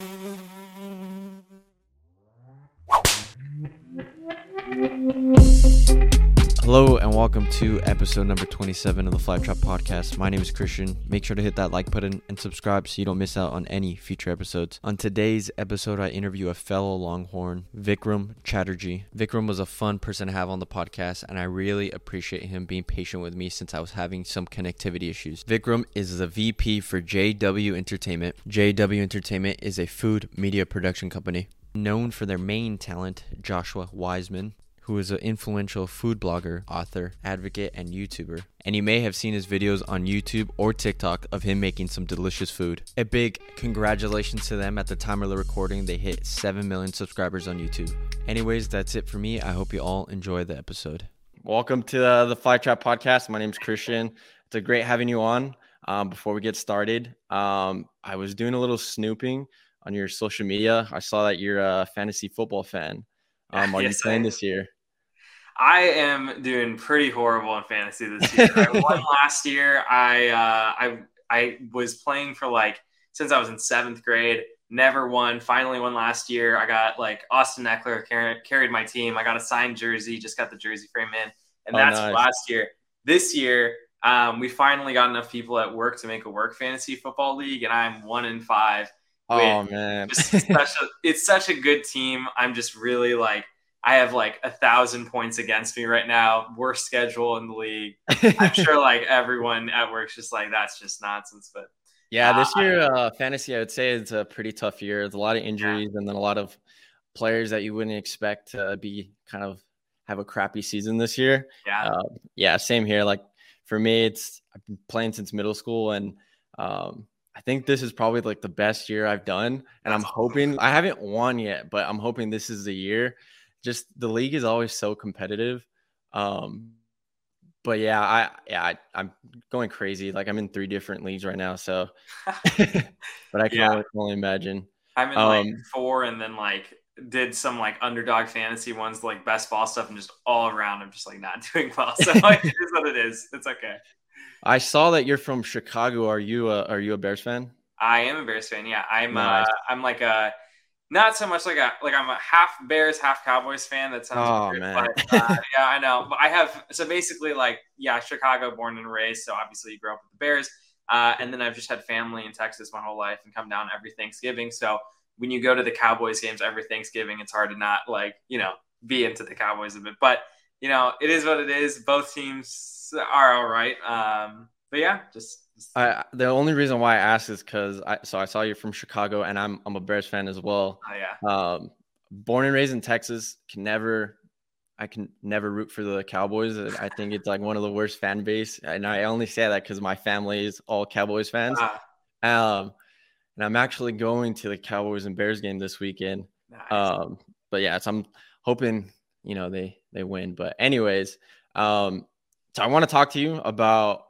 Mm-hmm. Hello and welcome to episode number 27 of the Fly Trap Podcast. My name is Christian. Make sure to hit that like button and subscribe so you don't miss out on any future episodes. On today's episode, I interview a fellow Longhorn, Vikram Chatterjee. Vikram was a fun person to have on the podcast, and I really appreciate him being patient with me since I was having some connectivity issues. Vikram is the VP for JW Entertainment. JW Entertainment is a food media production company known for their main talent, Joshua Weissman who is an influential food blogger, author, advocate, and YouTuber. And you may have seen his videos on YouTube or TikTok of him making some delicious food. A big congratulations to them at the time of the recording. They hit 7 million subscribers on YouTube. Anyways, that's it for me. I hope you all enjoy the episode. Welcome to uh, the Fly Trap Podcast. My name is Christian. It's a great having you on. Um, before we get started, um, I was doing a little snooping on your social media. I saw that you're a fantasy football fan. Um, are yes, you playing this year? I am doing pretty horrible in fantasy this year. I won last year. I uh, I I was playing for like since I was in seventh grade. Never won. Finally won last year. I got like Austin Ekeler car- carried my team. I got a signed jersey. Just got the jersey frame in, and oh, that's nice. last year. This year, um, we finally got enough people at work to make a work fantasy football league, and I'm one in five. Oh man, such a, it's such a good team. I'm just really like I have like a thousand points against me right now. Worst schedule in the league. I'm sure like everyone at work's just like that's just nonsense. But yeah, this uh, year uh, fantasy, I would say it's a pretty tough year. There's a lot of injuries yeah. and then a lot of players that you wouldn't expect to be kind of have a crappy season this year. Yeah, uh, yeah, same here. Like for me, it's I've been playing since middle school and. Um, I think this is probably like the best year I've done, and I'm hoping I haven't won yet, but I'm hoping this is the year just the league is always so competitive. Um, but yeah, I yeah, I, am going crazy. Like I'm in three different leagues right now, so but I can yeah. only, only, imagine. I'm in um, like four, and then like did some like underdog fantasy ones, like best ball stuff, and just all around, I'm just like not doing well. So like, it is what it is. It's okay. I saw that you're from Chicago. Are you a Are you a Bears fan? I am a Bears fan. Yeah, I'm. Nice. Uh, I'm like a not so much like a like I'm a half Bears, half Cowboys fan. That sounds oh weird, man. But, uh, yeah, I know. But I have so basically like yeah, Chicago, born and raised. So obviously you grew up with the Bears, uh, and then I've just had family in Texas my whole life and come down every Thanksgiving. So when you go to the Cowboys games every Thanksgiving, it's hard to not like you know be into the Cowboys a bit. But you know it is what it is. Both teams are all right. Um, but yeah, just I, the only reason why I asked is because I so I saw you're from Chicago and I'm I'm a Bears fan as well. Oh yeah. Um, born and raised in Texas, can never I can never root for the Cowboys. I think it's like one of the worst fan base, and I only say that because my family is all Cowboys fans. Ah. Um, and I'm actually going to the Cowboys and Bears game this weekend. Nice. Um, but yeah, so I'm hoping you know they they win. But anyways, um, so I want to talk to you about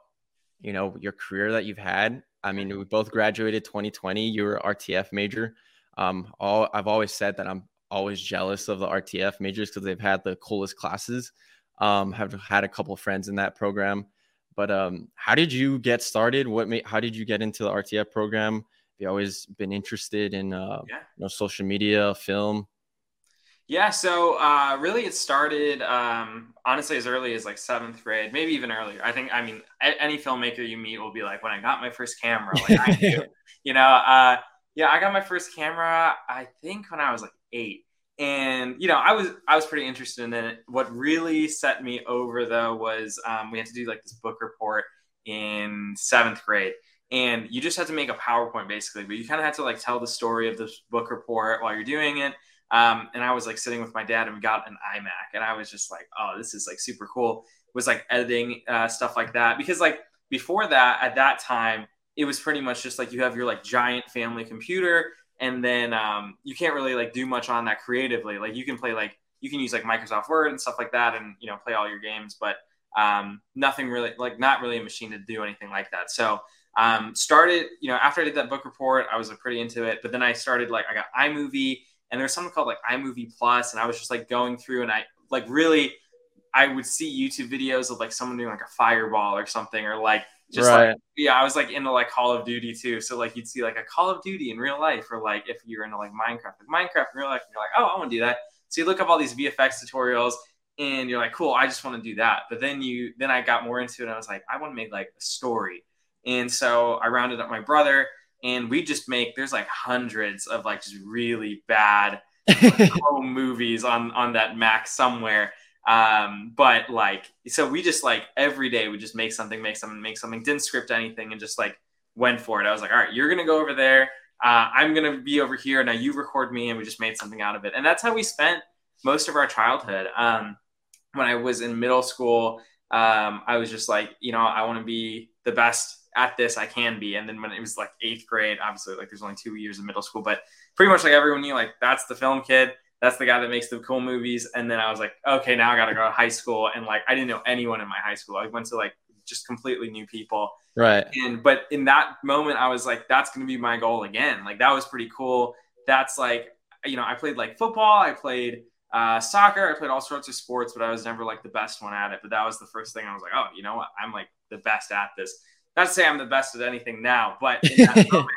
you know your career that you've had. I mean, we both graduated 2020. You were RTF major. Um, all I've always said that I'm always jealous of the RTF majors because they've had the coolest classes. Um, have had a couple friends in that program. But um, how did you get started? What made, how did you get into the RTF program? Have you always been interested in uh, yeah. you know social media, film? Yeah, so uh, really it started um, honestly as early as like seventh grade, maybe even earlier. I think, I mean, any filmmaker you meet will be like, when I got my first camera, like I knew, you know, uh, yeah, I got my first camera, I think when I was like eight. And, you know, I was, I was pretty interested in it. What really set me over though was um, we had to do like this book report in seventh grade and you just had to make a PowerPoint basically, but you kind of had to like tell the story of this book report while you're doing it um, and I was like sitting with my dad and we got an iMac and I was just like, oh, this is like super cool. Was like editing uh, stuff like that because like before that at that time it was pretty much just like you have your like giant family computer and then um, you can't really like do much on that creatively. Like you can play like you can use like Microsoft Word and stuff like that and you know play all your games, but um, nothing really like not really a machine to do anything like that. So um, started you know after I did that book report, I was like, pretty into it. But then I started like I got iMovie and there's something called like iMovie Plus, and I was just like going through and I like really I would see YouTube videos of like someone doing like a fireball or something, or like just right. like yeah, I was like into like Call of Duty too. So like you'd see like a Call of Duty in real life, or like if you're into like Minecraft, like Minecraft in real life, you're like, oh, I want to do that. So you look up all these VFX tutorials, and you're like, cool, I just want to do that. But then you then I got more into it, and I was like, I want to make like a story. And so I rounded up my brother, and we just make there's like hundreds of like just really bad home movies on on that Mac somewhere. Um, but like, so we just like every day we just make something, make something, make something. Didn't script anything and just like went for it. I was like, all right, you're gonna go over there. Uh, I'm gonna be over here. Now you record me, and we just made something out of it. And that's how we spent most of our childhood. Um, when I was in middle school, um, I was just like, you know, I want to be the best at this I can be. And then when it was like eighth grade, obviously like there's only two years of middle school, but pretty much like everyone knew like that's the film kid. That's the guy that makes the cool movies. And then I was like, okay, now I got to go to high school. And like, I didn't know anyone in my high school. I went to like just completely new people. Right. And, but in that moment, I was like, that's going to be my goal again. Like, that was pretty cool. That's like, you know, I played like football. I played uh, soccer. I played all sorts of sports, but I was never like the best one at it. But that was the first thing I was like, oh, you know what? I'm like the best at this. Not to say I'm the best at anything now, but in that moment,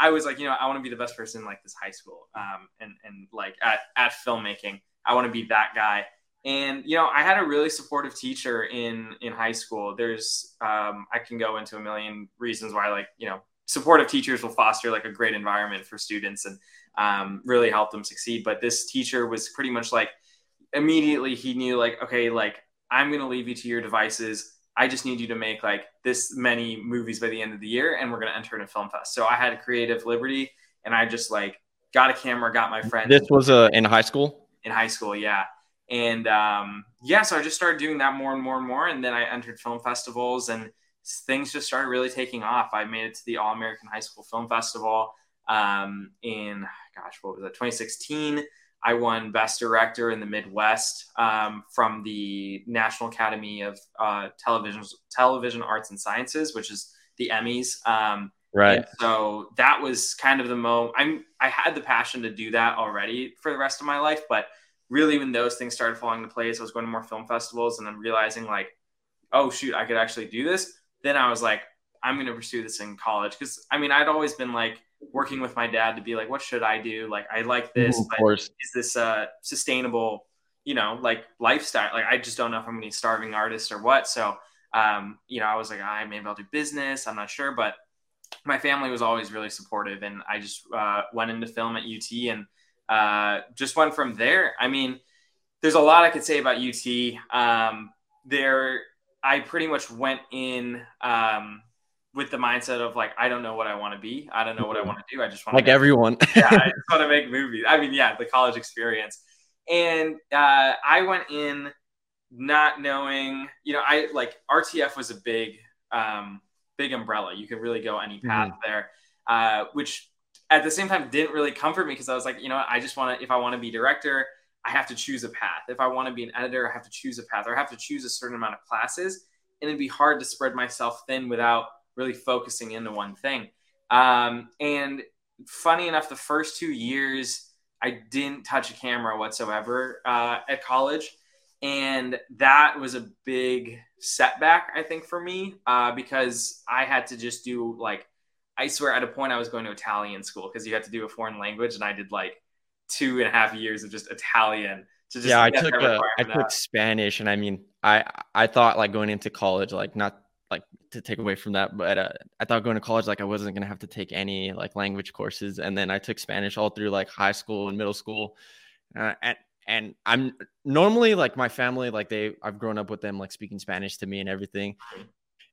I was like, you know, I want to be the best person in like this high school, um, and and like at at filmmaking, I want to be that guy. And you know, I had a really supportive teacher in in high school. There's, um, I can go into a million reasons why, like, you know, supportive teachers will foster like a great environment for students and um, really help them succeed. But this teacher was pretty much like, immediately he knew like, okay, like I'm gonna leave you to your devices I just need you to make like this many movies by the end of the year, and we're gonna enter in a film fest. So I had creative liberty, and I just like got a camera, got my friend. This was uh, in high school. In high school, yeah, and um, yeah, so I just started doing that more and more and more, and then I entered film festivals, and things just started really taking off. I made it to the All American High School Film Festival um, in gosh, what was that? 2016. I won Best Director in the Midwest um, from the National Academy of uh, Television Television Arts and Sciences, which is the Emmys. Um, right. So that was kind of the mo. I'm I had the passion to do that already for the rest of my life, but really when those things started falling into place, I was going to more film festivals and then realizing like, oh shoot, I could actually do this. Then I was like, I'm going to pursue this in college because I mean I'd always been like working with my dad to be like, what should I do? Like, I like this, of course. is this a sustainable, you know, like lifestyle? Like, I just don't know if I'm going to be starving artist or what. So, um, you know, I was like, I maybe I'll do business. I'm not sure, but my family was always really supportive, and I just uh, went into film at UT and uh, just went from there. I mean, there's a lot I could say about UT. Um, there, I pretty much went in. Um, with the mindset of like I don't know what I want to be. I don't know what I mm-hmm. want to do. I just want like make, everyone. yeah, I just want to make movies. I mean, yeah, the college experience. And uh, I went in not knowing, you know, I like RTF was a big, um, big umbrella. You could really go any path mm-hmm. there, uh, which at the same time didn't really comfort me because I was like, you know, I just want to. If I want to be director, I have to choose a path. If I want to be an editor, I have to choose a path, or I have to choose a certain amount of classes. And it'd be hard to spread myself thin without really focusing into one thing. Um, and funny enough, the first two years, I didn't touch a camera whatsoever uh, at college. And that was a big setback, I think, for me uh, because I had to just do like, I swear at a point I was going to Italian school because you had to do a foreign language. And I did like two and a half years of just Italian. To just yeah, I took a, I took Spanish, and I mean, I I thought like going into college, like not like to take away from that, but uh, I thought going to college like I wasn't gonna have to take any like language courses, and then I took Spanish all through like high school and middle school, uh, and and I'm normally like my family like they I've grown up with them like speaking Spanish to me and everything,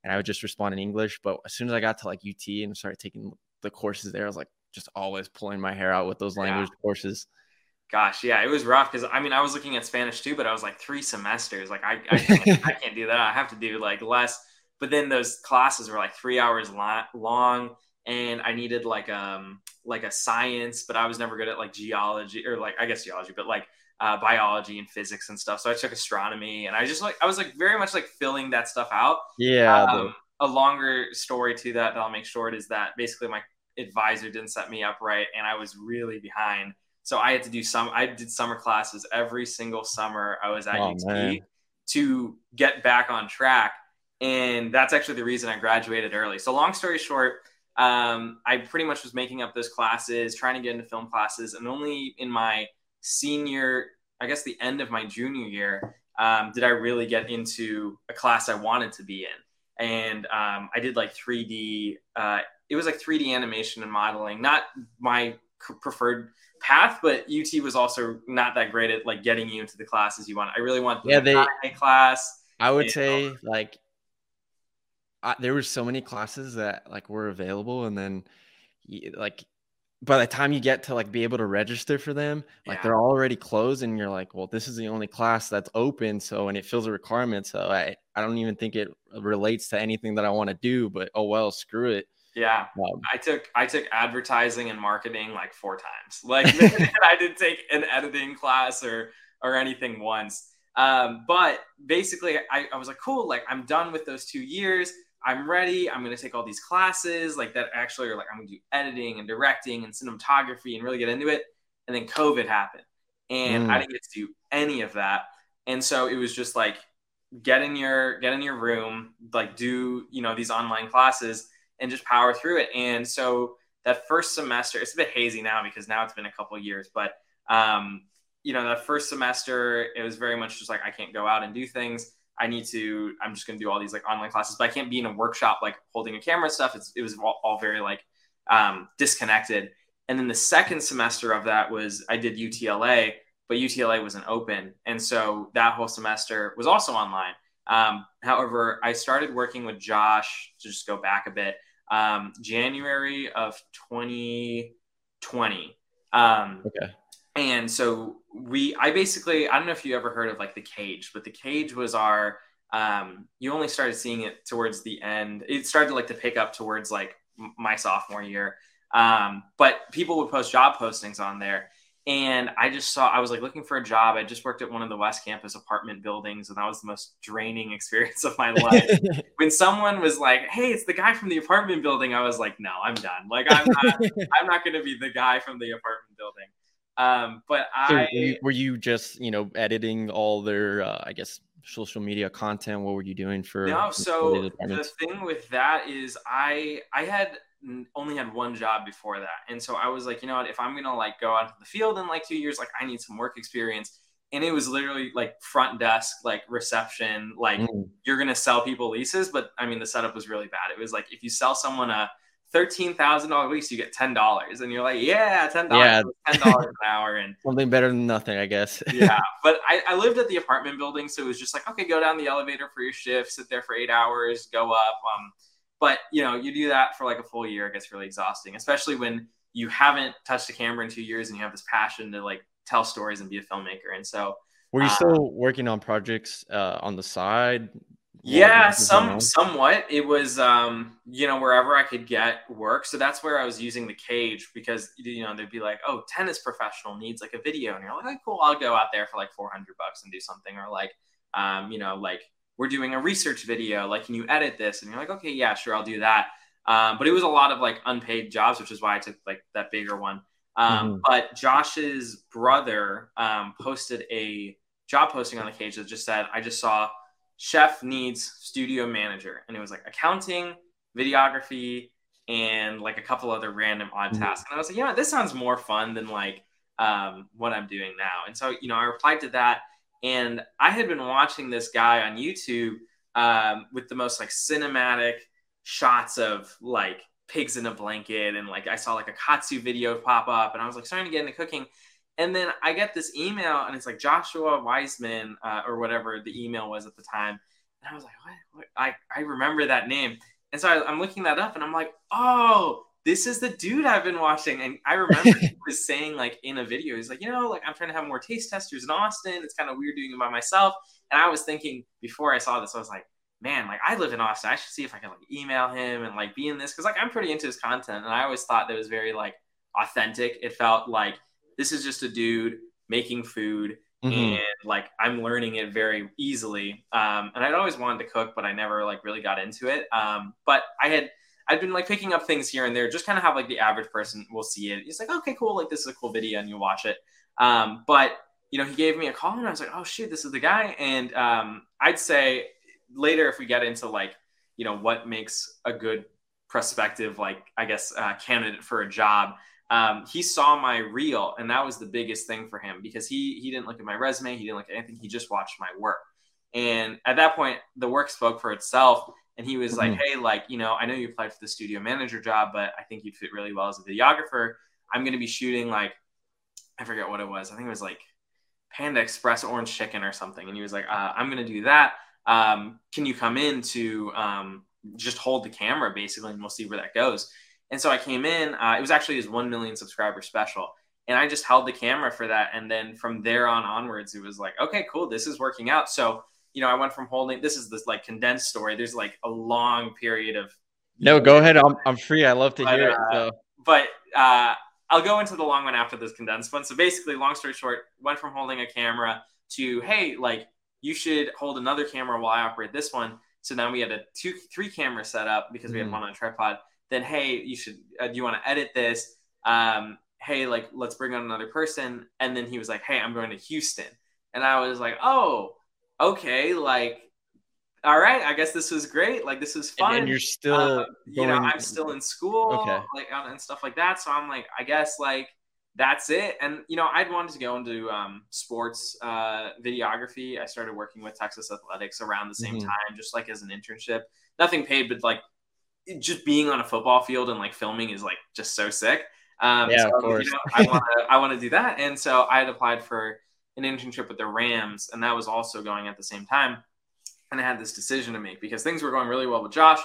and I would just respond in English. But as soon as I got to like UT and started taking the courses there, I was like just always pulling my hair out with those language yeah. courses. Gosh, yeah, it was rough because I mean I was looking at Spanish too, but I was like three semesters. Like I I can't, I can't do that. I have to do like less but then those classes were like three hours long and I needed like um like a science, but I was never good at like geology or like I guess geology, but like uh, biology and physics and stuff. So I took astronomy, and I just like I was like very much like filling that stuff out. Yeah. Um, a longer story to that that I'll make short is that basically my advisor didn't set me up right, and I was really behind. So I had to do some. I did summer classes every single summer I was at oh, UT man. to get back on track and that's actually the reason I graduated early. So long story short, um, I pretty much was making up those classes, trying to get into film classes, and only in my senior, I guess the end of my junior year, um, did I really get into a class I wanted to be in. And um, I did like 3D. Uh, it was like 3D animation and modeling, not my preferred path, but UT was also not that great at like getting you into the classes you want. I really want the yeah, they, class. I would say know. like I, there were so many classes that like were available, and then like by the time you get to like be able to register for them, like yeah. they're already closed, and you're like, well, this is the only class that's open, so and it fills a requirement, so I I don't even think it relates to anything that I want to do, but oh well, screw it. Yeah, um, I took I took advertising and marketing like four times. Like I didn't take an editing class or or anything once. Um, but basically, I, I was like, cool. Like I'm done with those two years. I'm ready. I'm going to take all these classes like that actually are like, I'm going to do editing and directing and cinematography and really get into it. And then COVID happened and mm. I didn't get to do any of that. And so it was just like, get in your, get in your room, like do, you know, these online classes and just power through it. And so that first semester, it's a bit hazy now because now it's been a couple years, but, um, you know, that first semester, it was very much just like, I can't go out and do things. I need to, I'm just going to do all these like online classes, but I can't be in a workshop, like holding a camera stuff. It's, it was all, all very like um, disconnected. And then the second semester of that was I did UTLA, but UTLA wasn't open. And so that whole semester was also online. Um, however, I started working with Josh to just go back a bit, um, January of 2020. Um, okay. And so we i basically i don't know if you ever heard of like the cage but the cage was our um you only started seeing it towards the end. It started to like to pick up towards like my sophomore year. Um but people would post job postings on there. And i just saw i was like looking for a job. I just worked at one of the west campus apartment buildings and that was the most draining experience of my life. When someone was like hey it's the guy from the apartment building i was like no i'm done. Like i'm not i'm not going to be the guy from the apartment building um, but so I were you just you know editing all their uh, I guess social media content. What were you doing for? No, so the thing with that is I I had only had one job before that, and so I was like, you know what, if I'm gonna like go out to the field in like two years, like I need some work experience. And it was literally like front desk, like reception, like mm. you're gonna sell people leases. But I mean, the setup was really bad. It was like if you sell someone a thirteen thousand dollar lease, you get ten dollars, and you're like, yeah, ten dollars, yeah. ten dollars an hour, and something better than nothing, I guess. yeah, but I, I lived at the apartment building, so it was just like, okay, go down the elevator for your shift, sit there for eight hours, go up. Um, but you know, you do that for like a full year, it gets really exhausting, especially when you haven't touched a camera in two years and you have this passion to like tell stories and be a filmmaker. And so, were you uh, still working on projects uh, on the side? Yeah some somewhat. It was um you know wherever i could get work. So that's where i was using the cage because you know they'd be like oh tennis professional needs like a video. And you're like oh, cool. I'll go out there for like 400 bucks and do something. Or like um you know like we're doing a research video. Like can you edit this? And you're like okay yeah sure i'll do that. Um, but it was a lot of like unpaid jobs which is why i took like that bigger one. Um, mm-hmm. but josh's brother um, posted a job posting on the cage that just said i just saw chef needs studio manager. And it was like accounting videography and like a couple other random odd mm-hmm. tasks. And i was like you know this sounds more fun than like um, what i'm doing now. And so you know i replied to that. And i had been watching this guy on youtube um, with the most like cinematic shots of like pigs in a blanket. And like i saw like a katsu video pop up. And i was like starting to get into cooking and then I get this email, and it's like Joshua Weissman uh, or whatever the email was at the time. And I was like, what? what? I, I remember that name. And so I, am looking that up, and I'm like, oh, this is the dude I've been watching. And I remember he was saying, like, in a video, he's like, you know, like, I'm trying to have more taste testers in Austin. It's kind of weird doing it by myself. And I was thinking before I saw this, I was like, man, like, I live in Austin. I should see if I can, like, email him and, like, be in this. Cause, like, I'm pretty into his content. And I always thought that was very, like, authentic. It felt like, this is just a dude making food mm-hmm. and like I'm learning it very easily. Um, and I'd always wanted to cook, but I never like really got into it. Um, but I had I'd been like picking up things here and there, just kind of have like the average person will see it. He's like, okay, cool, like this is a cool video, and you watch it. Um, but you know, he gave me a call, and I was like, oh shoot, this is the guy. And um, I'd say later if we get into like you know what makes a good prospective like i guess uh, candidate for a job um, he saw my reel and that was the biggest thing for him because he he didn't look at my resume he didn't look at anything he just watched my work. And at that point the work spoke for itself and he was mm-hmm. like hey like you know i know you applied for the studio manager job but i think you'd fit really well as a videographer. I'm going to be shooting like i forget what it was i think it was like panda express orange chicken or something. And he was like uh, i'm going to do that. Um, can you come in to um, just hold the camera basically and we'll see where that goes and so i came in uh, it was actually his 1 million subscriber special and i just held the camera for that and then from there on onwards it was like okay cool this is working out so you know i went from holding this is this like condensed story there's like a long period of no go ahead i'm, I'm free i love to but, hear it uh, so. but uh, i'll go into the long one after this condensed one so basically long story short went from holding a camera to hey like you should hold another camera while I operate this one. So now we had a two, three camera setup because we mm. had one on a tripod. Then, hey, you should, uh, do you want to edit this? Um, hey, like, let's bring on another person. And then he was like, hey, I'm going to Houston. And I was like, oh, okay. Like, all right, I guess this was great. Like, this was fun. And, and you're still, uh, you know, I'm still in school, okay. like, and stuff like that. So I'm like, I guess, like, that's it. And you know, I'd wanted to go into um, sports uh, videography. I started working with Texas Athletics around the same mm-hmm. time, just like as an internship. Nothing paid, but like just being on a football field and like filming is like just so sick. Um, yeah, so, of course. You know, I want to I want to do that, and so I had applied for an internship with the Rams, and that was also going at the same time. And I had this decision to make because things were going really well with Josh,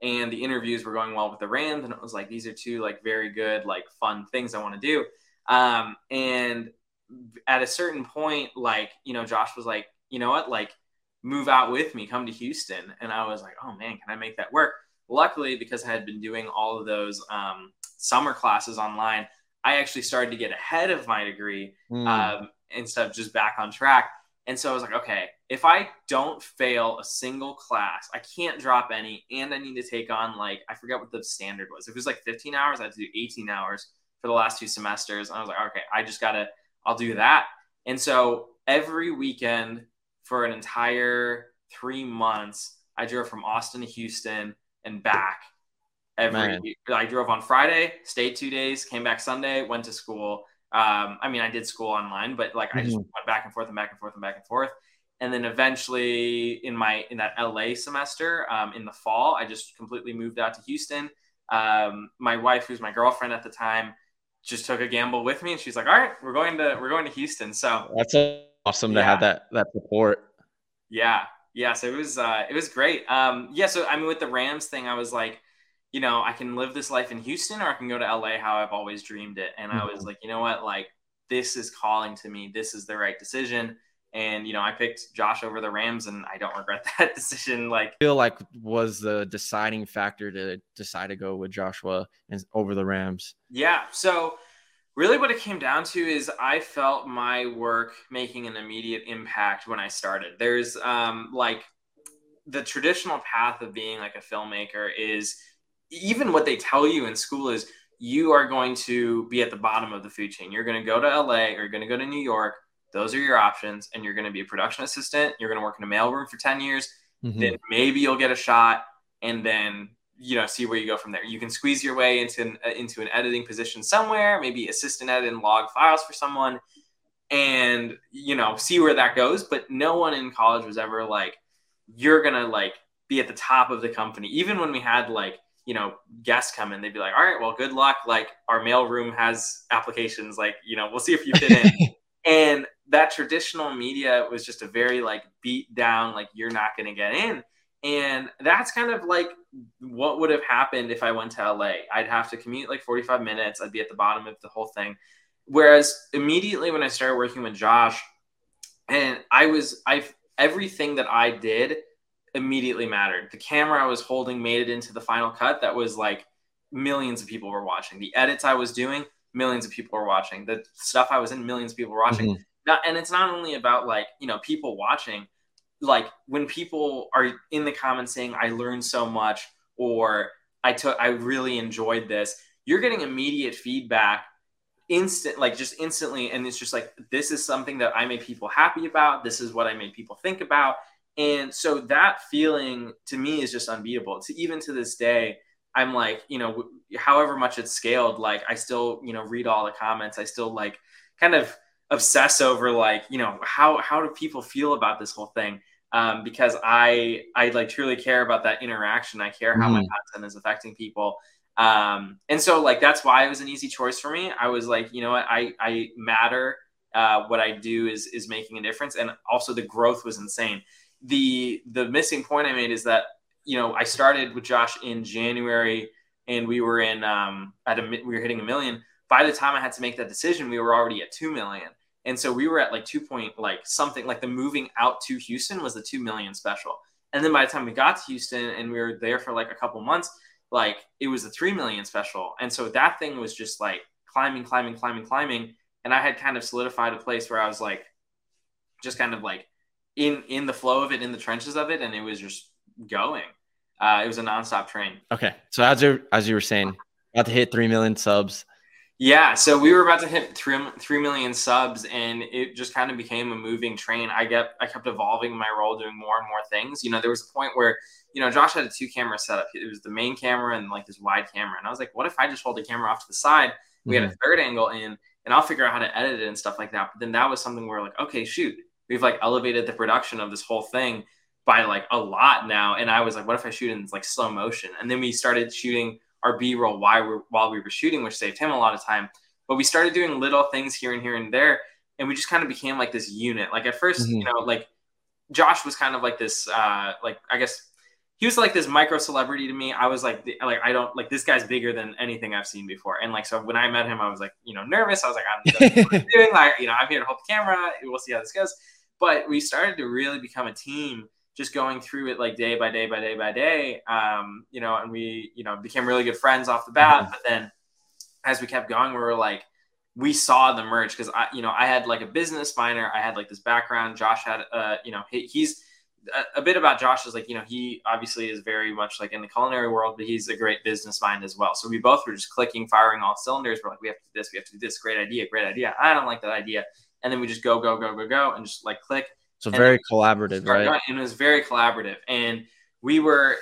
and the interviews were going well with the Rams, and it was like these are two like very good like fun things I want to do. Um, and at a certain point, like, you know, Josh was like, you know what, like, move out with me, come to Houston. And I was like, oh man, can I make that work? Luckily, because I had been doing all of those um, summer classes online, I actually started to get ahead of my degree mm. um, instead of just back on track. And so I was like, okay, if I don't fail a single class, I can't drop any, and I need to take on like I forget what the standard was. If it was like 15 hours, I had to do 18 hours for the last two semesters. And I was like, okay, I just gotta, I'll do that. And so every weekend for an entire three months, I drove from Austin to Houston and back. Every Man. I drove on Friday, stayed two days, came back Sunday, went to school. Um, I mean, I did school online, but like mm-hmm. I just mm-hmm. went back and forth and back and forth and back and forth. And then eventually, in my in that LA semester, um, in the fall, I just completely moved out to Houston. Um, my wife, who's my girlfriend at the time, just took a gamble with me and she's like, all right, we're going to, we're going to Houston. So that's awesome yeah. to have that, that support. Yeah. Yeah. So it was, uh, it was great. Um, yeah. So, I mean, with the Rams thing, I was like, you know, I can live this life in Houston or I can go to LA how I've always dreamed it. And. I was mm-hmm. like, you know what, like this is calling to me. This is the right decision. And you know, I picked Josh over the Rams, and I don't regret that decision. Like, I feel like was the deciding factor to decide to go with Joshua and over the Rams. Yeah. So really what it came down to is I felt my work making an immediate impact when I started. There's um, like the traditional path of being like a filmmaker is even what they tell you in school is you are going to be at the bottom of the food chain. You're going to go to LA or you're going to go to New York those are your options. And you're going to be a production assistant. You're going to work in a mailroom for 10 years. Mm-hmm. Then maybe you'll get a shot and then, you know, see where you go from there. You can squeeze your way into an, uh, into an editing position somewhere, maybe assistant edit and log files for someone and, you know, see where that goes. But no one in college was ever like, you're going to like be at the top of the company. Even when we had like, you know, guests come in, they'd be like, all right, well, good luck. Like our mailroom has applications. Like, you know, we'll see if you fit in. and that traditional media was just a very like beat down, like you're not going to get in. And that's kind of like what would have happened if I went to LA. I'd have to commute like 45 minutes. I'd be at the bottom of the whole thing. Whereas immediately when I started working with Josh, and I was, I everything that I did immediately mattered. The camera I was holding made it into the final cut that was like millions of people were watching. The edits I was doing, millions of people were watching. The stuff I was in, millions of people were watching. Mm-hmm. Now, and it's not only about like you know people watching. Like when people are in the comments saying, "I learned so much," or "I took, I really enjoyed this," you're getting immediate feedback instant like just instantly and it's just like this is something that i made people happy about this is what i made people think about And so that feeling to me is just unbeatable. To even to this day, I'm like, you know, however much it's scaled, like I still, you know, read all the comments. I still like kind of obsess over like, you know, how how do people feel about this whole thing? Um, because I I like truly care about that interaction. I care how mm. my content is affecting people. Um, and so like that's why it was an easy choice for me. I was like, you know what, I I matter. Uh, what I do is is making a difference, and also the growth was insane. The the missing point I made is that you know I started with Josh in January, and we were in um, at a we were hitting a million. By the time I had to make that decision, we were already at two million, and so we were at like two point like something like the moving out to Houston was the two million special, and then by the time we got to Houston and we were there for like a couple months like it was a 3 million special. And so that thing was just like climbing, climbing, climbing, climbing. And I had kind of solidified a place where I was like, just kind of like in, in the flow of it, in the trenches of it. And it was just going. Uh, it was a nonstop train. Okay. So as you, as you were saying, about to hit 3 million subs. Yeah, so we were about to hit three, three million subs, and it just kind of became a moving train. I get I kept evolving my role, doing more and more things. You know, there was a point where you know Josh had a two camera setup. It was the main camera and like this wide camera, and I was like, what if I just hold the camera off to the side? We mm-hmm. had a mm-hmm. third angle in, and I'll figure out how to edit it and stuff like that. But then that was something where like, okay, shoot, we've like elevated the production of this whole thing by like a lot now. And I was like, what if I shoot in like slow motion? And then we started shooting our B roll while we while we were shooting, which saved him a lot of time. But we started doing little things here and here and there, and we just kind of became like this unit. Like at 1st mm-hmm. you know, like Josh was kind of like this, uh, like I guess he was like this micro celebrity to me. I was like, like I don't like this guy's bigger than anything I've seen before. And like, so when I met him, I was like, you know, nervous. I was like, I'm doing like, you know, I'm here to hold the camera. We'll see how this goes. But we started to really become a team just going through it like day by day by day by day um, you know and we you know became really good friends off the bat. Mm-hmm. but then as we kept going we were like we saw the merge. Because i you know i had like a business minor. I had like this background. Josh had uh you know he, he's a, a, bit about josh is like you know he obviously is very much like in the culinary world but he's a great business mind as well. So we both were just clicking firing all cylinders. We're like we have to do this. We have to do this. Great idea. Great idea. I don't like that idea. And then we just go go go go go and just like click so very collaborative, right? And it was very collaborative. And we were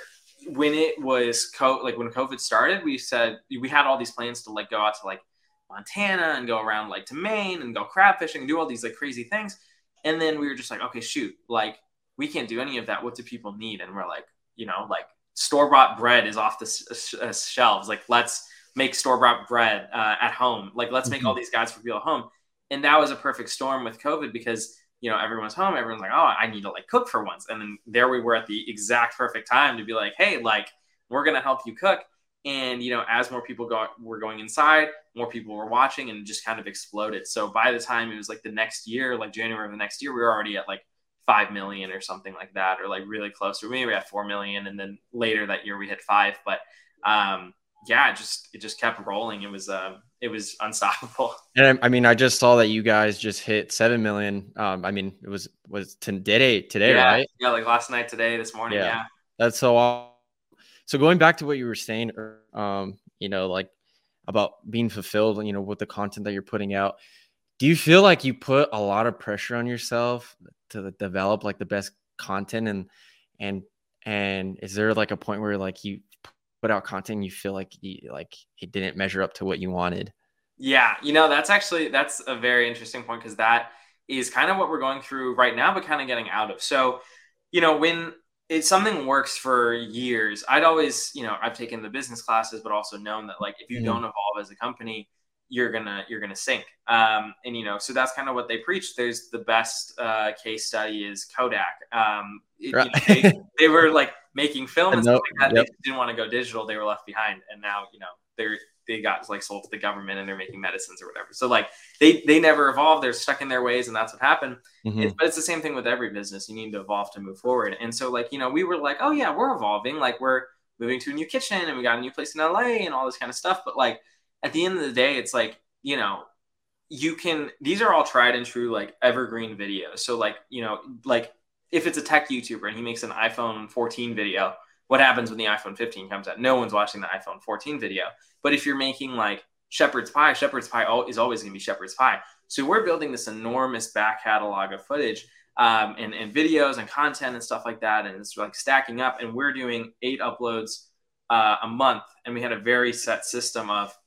when it was co- like when COVID started, we said we had all these plans to like go out to like Montana and go around like to Maine and go crab fishing and do all these like crazy things. And then we were just like, okay, shoot, like we can't do any of that. What do people need? And we're like, you know, like store bought bread is off the uh, shelves. Like let's make store bought bread uh, at home. Like let's make mm-hmm. all these guides for people at home. And that was a perfect storm with COVID because you know, everyone's home, everyone's like, oh, I need to like cook for once. And then there we were at the exact perfect time to be like, hey, like, we're to help you cook. And, you know, as more people got, were going inside, more people were watching and just kind of exploded. So by the time it was like the next year, like January of the next year, we were already at like 5 million or something like that, or like really close. Or maybe we had 4 million. And then later that year we hit five. But, um, yeah, it just, it just kept rolling. It was, um, it was unstoppable. And I, mean, I just saw that you guys just hit seven million. Um, I mean, it was was today today, yeah, right? Yeah, like last night, today, this morning. Yeah, yeah. that's so. Awesome. So going back to what you were saying, um, you know, like about being fulfilled, you know, with the content that you're putting out. Do you feel like you put a lot of pressure on yourself to develop like the best content and and and is there like a point where like you put out content you feel like you, like it didn't measure up to what you wanted? Yeah you know that's actually that's a very interesting point because that is kind of what we're going through right now but kind of getting out of. So you know when it something works for years i'd always you know i've taken the business classes but also known that like if you mm don't evolve as a company you're gonna you're gonna sink. Um, and you know so that's kind of what they preach. There's the best uh, case study is kodak. Um, it, right. you know, they, they, were like making film and stuff like that yep. they didn't want to go digital they were left behind and now you know they're they got like sold to the government and they're making medicines or whatever so like they they never evolved they're stuck in their ways and that's what happened mm-hmm. it, but it's the same thing with every business you need to evolve to move forward and so like you know we were like oh yeah we're evolving like we're moving to a new kitchen and we got a new place in la and all this kind of stuff but like at the end of the day, it's like, you know, you can, these are all tried and true, like evergreen videos. So, like, you know, like if it's a tech YouTuber and he makes an iPhone 14 video, what happens when the iPhone 15 comes out? No one's watching the iPhone 14 video. But if you're making like shepherd's pie, shepherd's pie is always going to be shepherd's pie. So we're building this enormous back catalog of footage um, and, and videos and content and stuff like that. And it's like stacking up. And we're doing eight uploads uh, a month. And we had a very set system of,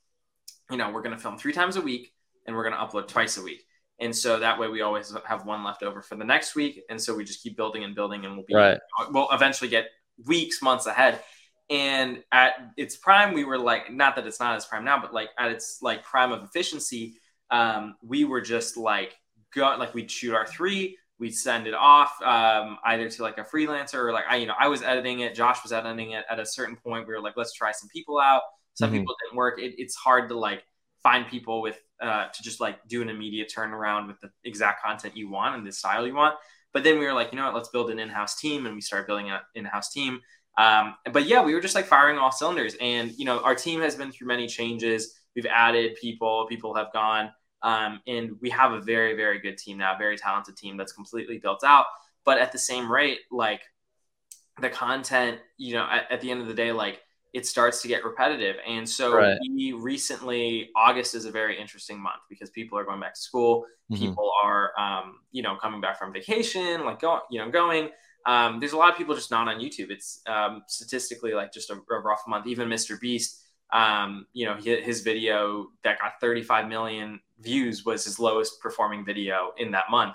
you know, we're going to film three times a week and we're going to upload twice a week. And so that way we always have one left over for the next week. And so we just keep building and building and we'll be, right. we'll eventually get weeks, months ahead. And at its prime, we were like, not that it's not as prime now, but like at its like prime of efficiency, um, we were just like, go, like we'd shoot our three, we'd send it off um, either to like a freelancer or like I, you know, I was editing it, Josh was editing it. At a certain point, we were like, let's try some people out. Some mm-hmm. people didn't work. It, it's hard to like find people with uh, to just like do an immediate turnaround with the exact content you want and the style you want. But then we were like, you know what, let's build an in-house team, and we started building an in-house team. Um, but yeah, we were just like firing all cylinders, and you know, our team has been through many changes. We've added people, people have gone. Um, and we have a very, very good team now, very talented team that's completely built out. But at the same rate, like the content, you know, at, at the end of the day, like it starts to get repetitive. And so right. we recently, August is a very interesting month because people are going back to school. Mm-hmm. People are, um, you know, coming back from vacation, like going, you know, going. Um, there's a lot of people just not on YouTube. It's um, statistically like just a, a rough month. Even Mr. Beast, um, you know, his video that got 35 million views was his lowest performing video in that month.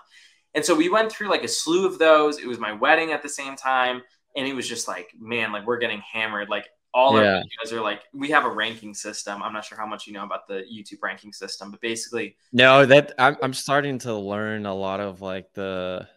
And so we went through like a slew of those. It was my wedding at the same time. And it was just like, man, like we're getting hammered. Like all yeah. our videos are like, we have a ranking system. I'm not sure how much you know about the YouTube ranking system, but basically. No, that I'm, I'm starting to learn a lot of like the,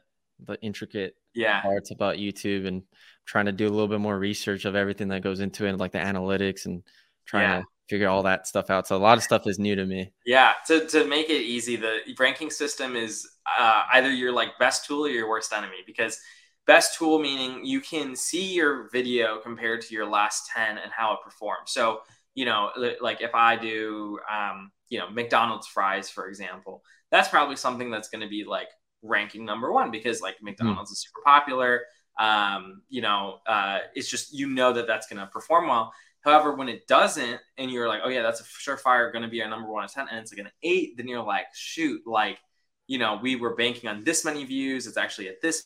the intricate yeah. parts about YouTube and trying to do a little bit more research of everything that goes into it, like the analytics and trying yeah. to figure all that stuff out. So a lot of stuff is new to me. Yeah, to, to make it easy, the ranking system is uh, either your like best tool or your worst enemy because best tool meaning you can see your video compared to your last 10 and how it performs. So, you know, like if I do, um, you know, McDonald's fries, for example, that's probably something that's going to be like ranking number one because like hmm. McDonald's mm. is super popular. Um, you know, uh, it's just, you know, that that's going to perform well. However, when it doesn't, and you're like, oh yeah, that's a surefire going to be our number one ten, and it's like an eight, then you're like, shoot, like, you know, we were banking on this many views. It's actually at this.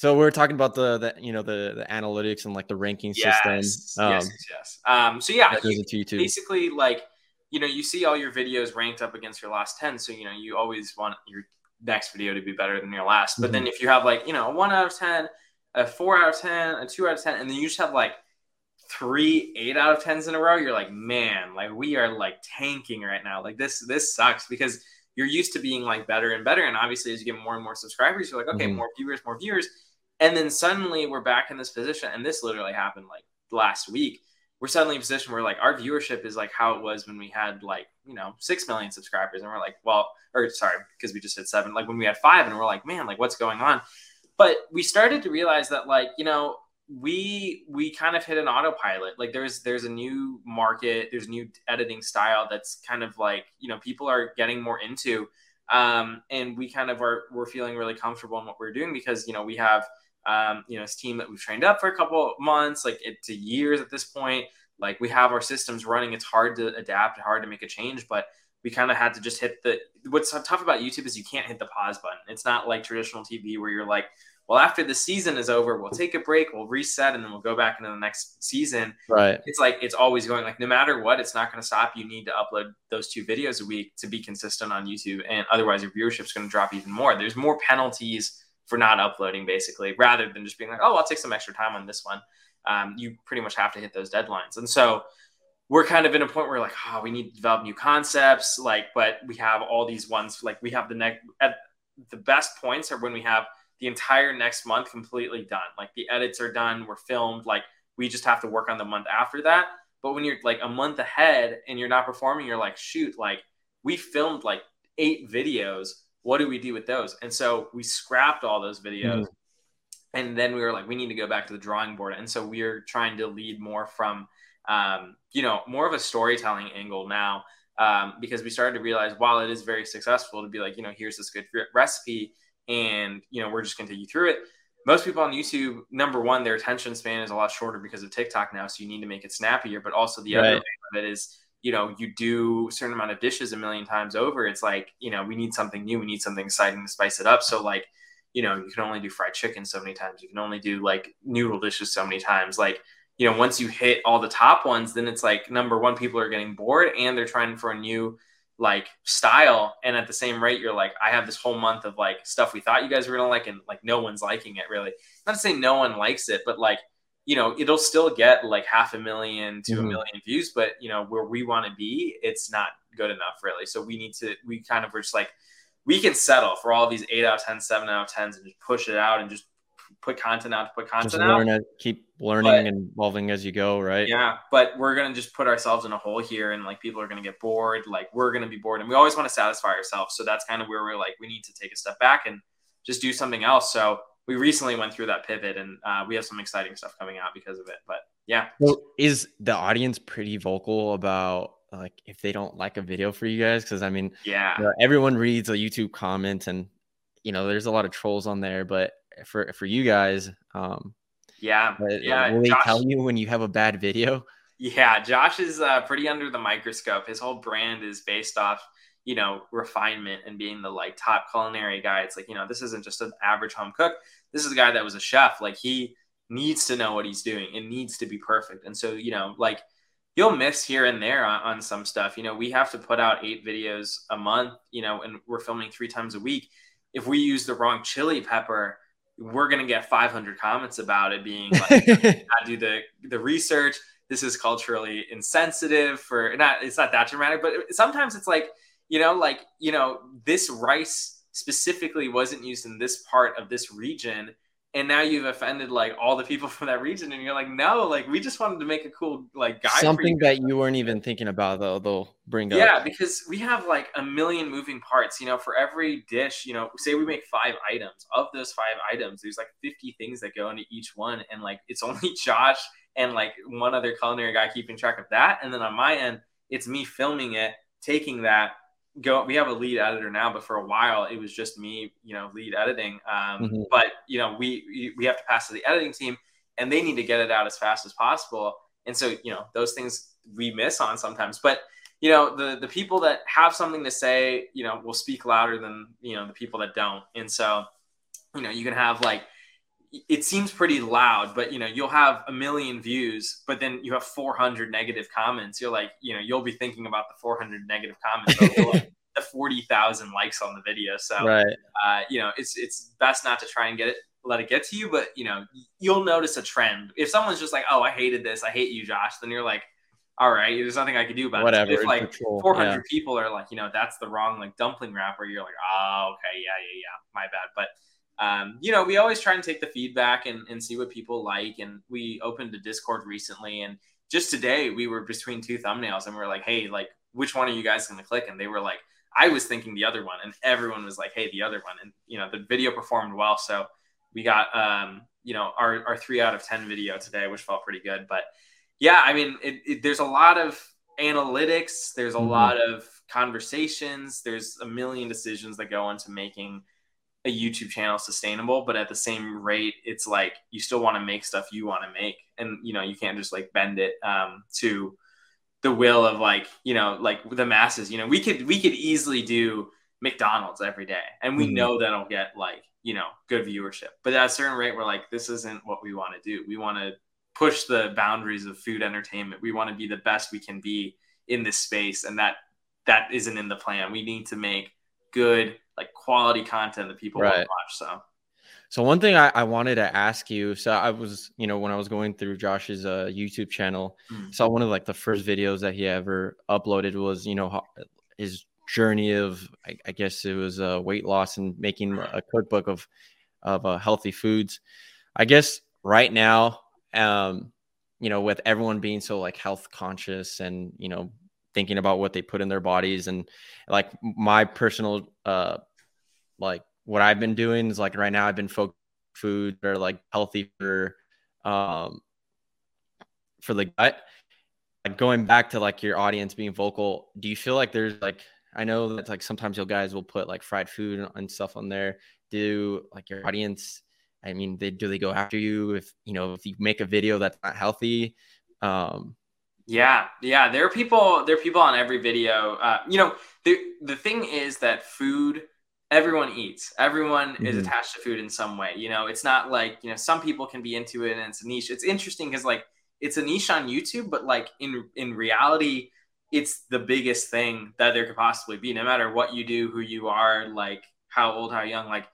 So we are talking about the, the you know the the analytics and like the ranking yes, system. Um, yes, yes. Um, so yeah, you, basically like you know you see all your videos ranked up against your last ten, so you know you always want your next video to be better than your last. But mm-hmm. then if you have like you know a one out of ten, a four out of ten, a two out of ten, and then you just have like three eight out of tens in a row, you're like, man, like we are like tanking right now. Like this, this sucks because you're used to being like better and better. And obviously, as you get more and more subscribers, you're like, okay, mm-hmm. more viewers, more viewers. And then suddenly we're back in this position. And this literally happened like last week. We're suddenly in a position where like our viewership is like how it was when we had like, you know, six million subscribers. And we're like, well, or sorry, because we just hit seven, like when we had five and we're like, man, like what's going on? But we started to realize that like, you know, we we kind of hit an autopilot like there's there's a new market there's new editing style that's kind of like you know people are getting more into um, and we kind of are we're feeling really comfortable in what we're doing because you know we have um, you know this team that we've trained up for a couple months like it to years at this point like we have our systems running it's hard to adapt hard to make a change but we kind of had to just hit the what's tough about youtube is you can't hit the pause button it's not like traditional tv where you're like well, after the season is over, we'll take a break, we'll reset, and then we'll go back into the next season. Right. It's like it's always going. Like no matter what, it's not going to stop. You need to upload those two videos a week to be consistent on YouTube, and otherwise your viewership is going to drop even more. There's more penalties for not uploading, basically, rather than just being like, oh, I'll take some extra time on this one. Um, you pretty much have to hit those deadlines, and so we're kind of in a point where like, oh, we need to develop new concepts, like, but we have all these ones. Like we have the next at the best points are when we have the entire next month completely done. Like the edits are done, we're filmed. Like we just have to work on the month after that. But when you're like a month ahead and you're not performing, you're like, shoot, like we filmed like eight videos. What do we do with those? And so we scrapped all those videos. Mm-hmm. And then we were like, we need to go back to the drawing board. And so we're trying to lead more from, um, you know, more of a storytelling angle now. Um, because we started to realize while it is very successful to be like, you know, here's this good recipe, and you know we're just going to take you through it most people on youtube number one their attention span is a lot shorter because of tiktok now so you need to make it snappier but also the right. other of it is you know you do a certain amount of dishes a million times over it's like you know we need something new we need something exciting to spice it up so like you know, you can only do fried chicken so many times. You can only do like noodle dishes so many times. Like, you know, once you hit all the top ones, then it's like number one, people are getting bored and they're trying for a new like style. And at the same rate, you're like, I have this whole month of like stuff we thought you guys were gonna like, and like no one's liking it really. Not to say no one likes it, but like, you know, it'll still get like half a million to mm-hmm. a million views, but you know, where we want to be, it's not good enough really. So we need to, we kind of were just like, we can settle for all these eight out of 10, seven out of 10s and just push it out and just put content out to put content just learn out. It, keep learning but, and evolving as you go, right? Yeah, but we're gonna just put ourselves in a hole here, and like people are gonna get bored. Like we're gonna be bored, and we always want to satisfy ourselves. So that's kind of where we're like, we need to take a step back and just do something else. So we recently went through that pivot, and uh, we have some exciting stuff coming out because of it. But yeah, so is the audience pretty vocal about like if they don't like a video for you guys? Because i mean yeah. you know, everyone reads a youtube comment and you know there's a lot of trolls on there but for for you guys um yeah. but, yeah will they josh, tell you when you have a bad video? Yeah josh is uh, pretty under the microscope. His whole brand is based off you know refinement and being the like top culinary guy it's like you know this isn't just an average home cook this is a guy that was a chef like he needs to know what he's doing it needs to be perfect and so you know like you'll miss here and there on, on, some stuff. You know, we have to put out eight videos a month, you know, and we're filming three times a week. If we use the wrong chili pepper, we're going to get 500 comments about it being like, I do the, the research. This is culturally insensitive for not, it's not that dramatic, but sometimes it's like, you know, like, you know, this rice specifically wasn't used in this part of this region and now you've offended like all the people from that region and you're like no like we just wanted to make a cool like guy something you. that you weren't even thinking about though they'll bring up yeah because we have like a million moving parts you know for every dish you know say we make five items of those five items there's like 50 things that go into each one and like it's only josh and like one other culinary guy keeping track of that and then on my end it's me filming it taking that go we have a lead editor now but for a while it was just me you know lead editing um, mm-hmm. but you know we we have to pass to the editing team and they need to get it out as fast as possible and so you know those things we miss on sometimes but you know the the people that have something to say you know will speak louder than you know the people that don't and so you know you can have like it seems pretty loud, but you know, you'll have a million views, but then you have 400 negative comments. You're like, you know, you'll be thinking about the 400 negative comments, the 40,000 likes on the video. So, right. uh, you know, it's it's best not to try and get it, let it get to you, but you know, you'll notice a trend. If someone's just like, oh, I hated this, I hate you, Josh, then you're like, all right, there's nothing I can do about Whatever, it. If like 400 yeah. people are like, you know, that's the wrong like dumpling wrapper, you're like, oh, okay, yeah, yeah, yeah, my bad. But um, you know, we always try and take the feedback and, and see what people like. And we opened a Discord recently, and just today we were between two thumbnails, and we are like, hey, like, which one are you guys going to click? And they were like, I was thinking the other one, and everyone was like, hey, the other one. And you know, the video performed well, so we got um, you know our our three out of ten video today, which felt pretty good. But yeah, I mean, it, it, there's a lot of analytics, there's a mm-hmm. lot of conversations, there's a million decisions that go into making a YouTube channel sustainable, but at the same rate, it's like you still want to make stuff you want to make, and you know you can't just like bend it um, to the will of like you know like the masses. You know, we could we could easily do McDonald's every day, and we mm-hmm. know that'll get like you know good viewership. But at a certain rate, we're like, this isn't what we want to do. We want to push the boundaries of food entertainment. We want to be the best we can be in this space, and that that isn't in the plan. We need to make good like quality content that people right. want to watch. So, so one thing I, I, wanted to ask you, so I was, you know, when I was going through Josh's uh, YouTube channel, mm. saw one of like the first videos that he ever uploaded was, you know, his journey of, I, I guess it was uh, weight loss and making a cookbook of of uh, healthy foods. I guess right now, um, you know, with everyone being so like health conscious and you know thinking about what they put in their bodies and like my personal uh like what I've been doing is like right now I've been focused food that are like healthy for um for the gut. Like going back to like your audience being vocal, do you feel like there's like I know that like sometimes you guys will put like fried food and stuff on there. Do like your audience I mean, they do they go after you if you know if you make a video that's not healthy? Um yeah, yeah. There are people. There are people on every video. Uh, you know, the the thing is that food everyone eats. Everyone mm-hmm. is attached to food in some way. You know, it's not like, you know, some people can be into it and it's a niche. It's interesting because like it's a niche on YouTube, but like in in reality, it's the biggest thing that there could possibly be. No matter what you do, who you are, like how old, how young, like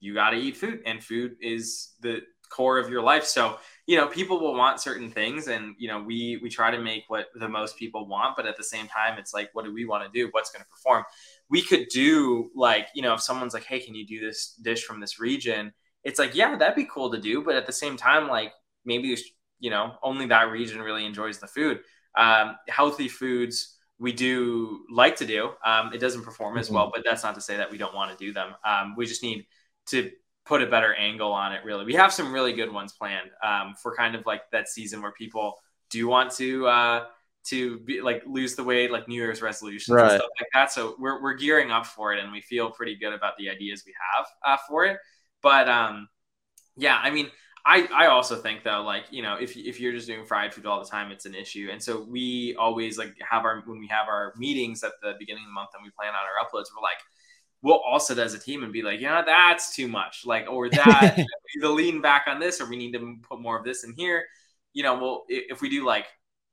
you got to eat food, and food is the core of your life. So you know, people will want certain things, and you know, we we try to make what the most people want, but at the same time, it's like, what do we want to do? What's going to perform? We could do like, you know, if someone's like, hey, can you do this dish from this region? It's like, yeah, that'd be cool to do, but at the same time, like maybe you know, only that region really enjoys the food. Um, healthy foods we do like to do. Um, it doesn't perform as well, mm-hmm. but that's not to say that we don't want to do them. Um, we just need to put a better angle on it. Really, we have some really good ones planned um, for kind of like that season where people do want to uh, to be like lose the weight, like New Year's resolutions right. and stuff like that. So we're we're gearing up for it, and we feel pretty good about the ideas we have uh, for it. But um, yeah, I mean, I, I also think though, like, you know, if, if you're just doing fried food all the time, it's an issue. And so we always like have our, when we have our meetings at the beginning of the month and we plan out our uploads, we're like, we'll also as a team and be like, you know, that's too much. Like, or that we need to lean back on this, or we need to put more of this in here. You know, well, if we do like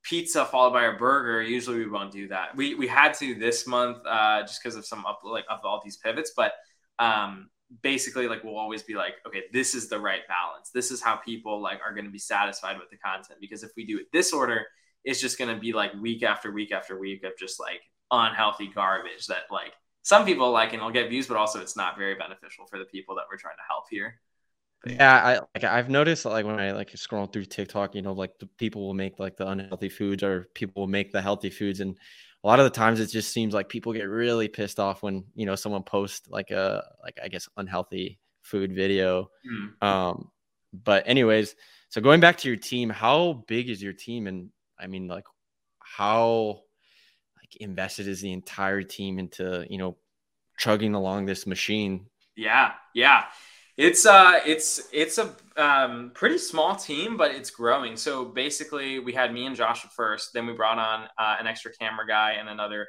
pizza followed by a burger, usually we won't do that. We, we had to this month, uh, just because of some up, like of all these pivots, but, um, basically like we'll always be like okay this is the right balance. This is how people like are going to be satisfied with the content. Because if we do it this order it's just going to be like week after week after week of just like unhealthy garbage that like some people like and will get views but also it's not very beneficial for the people that we're trying to help here yeah i like i've noticed that, like when i like scroll through tiktok you know like the people will make like the unhealthy foods or people will make the healthy foods and a lot of the times it just seems like people get really pissed off when you know someone posts like a like I guess unhealthy food video. Mm. Um, but anyways, so going back to your team, how big is your team? And I mean, like, how like invested is the entire team into you know chugging along this machine? Yeah, yeah. It's uh it's it's a um, pretty small team, but it's growing. So basically, we had me and Josh at first. Then we brought on uh, an extra camera guy and another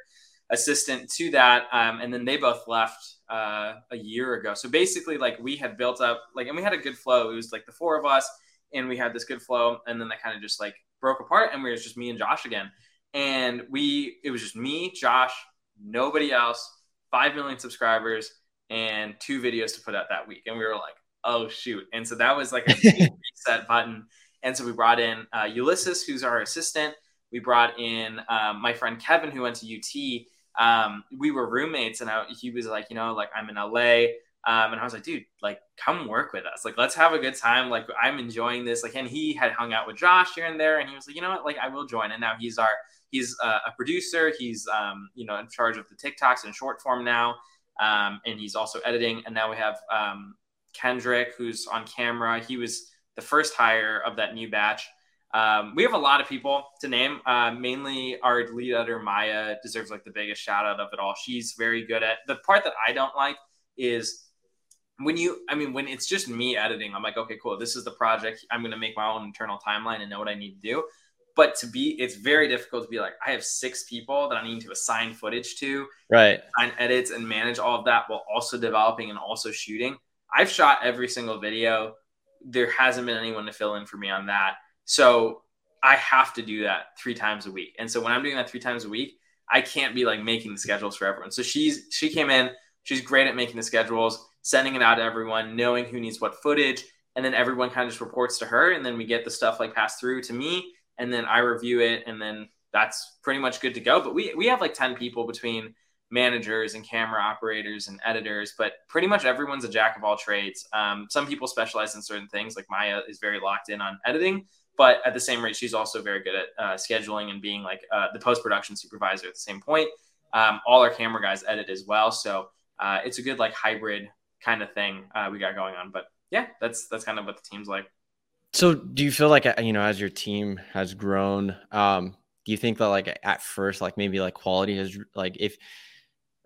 assistant to that, um, and then they both left uh, a year ago. So basically, like we had built up like, and we had a good flow. It was like the four of us, and we had this good flow, and then that kind of just like broke apart, and we was just me and Josh again. And we, it was just me, Josh, nobody else, five million subscribers and two videos to put out that week. And we were like, oh shoot. And so that was like a reset button. And so we brought in uh, Ulysses, who's our assistant. We brought in um, my friend Kevin, who went to UT. Um, we were roommates, and I, he was like, you know, like I'm in LA. Um, and I was like, dude, like, come work with us. Like, let's have a good time. Like, I'm enjoying this. Like, and he had hung out with Josh here and there, and he was like, you know what? Like, I will join. And now he's our, he's uh, a producer. He's, um, you know, in charge of the TikToks and short form now um, and he's also editing. And now we have um, Kendrick, who's on camera. He was the first hire of that new batch. Um, we have a lot of people to name. Uh, mainly, our lead editor Maya deserves like the biggest shout out of it all. She's very good at the part that I don't like is when you i mean when it's just me editing i'm like okay cool this is the project i'm going to make my own internal timeline and know what i need to do but to be, it's very difficult to be like, I have six people that I need to assign footage to, right? Assign edits and manage all of that while also developing and also shooting. I've shot every single video. There hasn't been anyone to fill in for me on that. So I have to do that three times a week. And so when I'm doing that three times a week, I can't be like making the schedules for everyone. So she's she came in, she's great at making the schedules, sending it out to everyone, knowing who needs what footage, and then everyone kind of just reports to her, and then we get the stuff like passed through to me, and then I review it, and then that's pretty much good to go. But we we have like ten people between managers and camera operators and editors, but pretty much everyone's a jack of all trades. Um, some people specialize in certain things, like Maya is very locked in on editing, but at the same rate, she's also very good at uh, scheduling and being like uh, the post production supervisor at the same point. Um, all our camera guys edit as well, so uh, it's a good like hybrid kind of thing uh, we got going on. But yeah, that's that's kind of what the team's like. So do you feel like uh, you know as your team has grown, um, do you think that like at first like maybe like quality has like if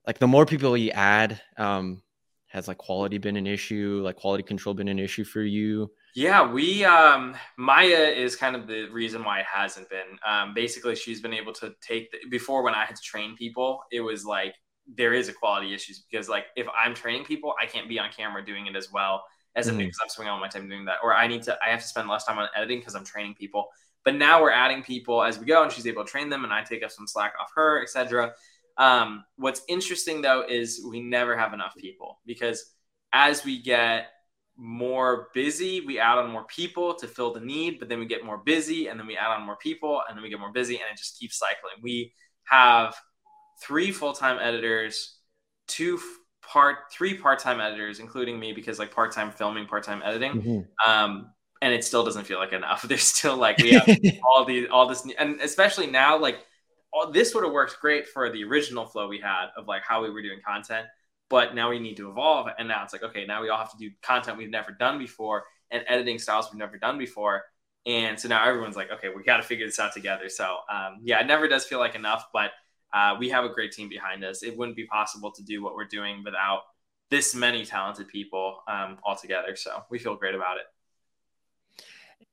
like the more people you add, um, has like quality been an issue, like quality control been an issue for you? Yeah, we um Maya is kind of the reason why it hasn't been. Um basically she's been able to take the, before when I had to train people, it was like there is a quality issues because like if I'm training people, I can't be on camera doing it as well as mm-hmm. because I'm spending all my time doing that, or I need to I have to spend less time on editing because I'm training people. But now we're adding people as we go, and she's able to train them, and I take up some slack off her, etc. Um, what's interesting though is we never have enough people because as we get more busy, we add on more people to fill the need, but then we get more busy, and then we add on more people, and then we get more busy, and it just keeps cycling. We have three full-time editors, two part, three part-time editors, including me, because like part-time filming, part-time editing. Mm-hmm. Um, and it still doesn't feel like enough. There's still like we have all these, all this, and especially now, like all, this would have worked great for the original flow we had of like how we were doing content, but now we need to evolve, and now it's like okay, now we all have to do content we've never done before and editing styles we've never done before, and so now everyone's like, okay, we got to figure this out together. So um, yeah, it never does feel like enough, but uh, we have a great team behind us. It wouldn't be possible to do what we're doing without this many talented people um, all together. So we feel great about it.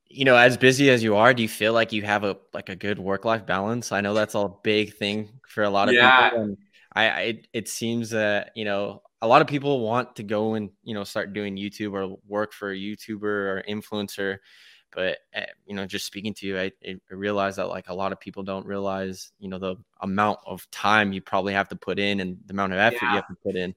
You know, as busy as you are, do you feel like you have a like a good work life balance? I know that's a big thing for a lot of yeah. people. And I, I it, it seems that you know a lot of people want to go and you know start doing YouTube or work for a YouTuber or influencer but uh, you know just speaking to you I, I realize that like a lot of people don't realize you know the amount of time you probably have to put in and the amount of effort yeah. you have to put in.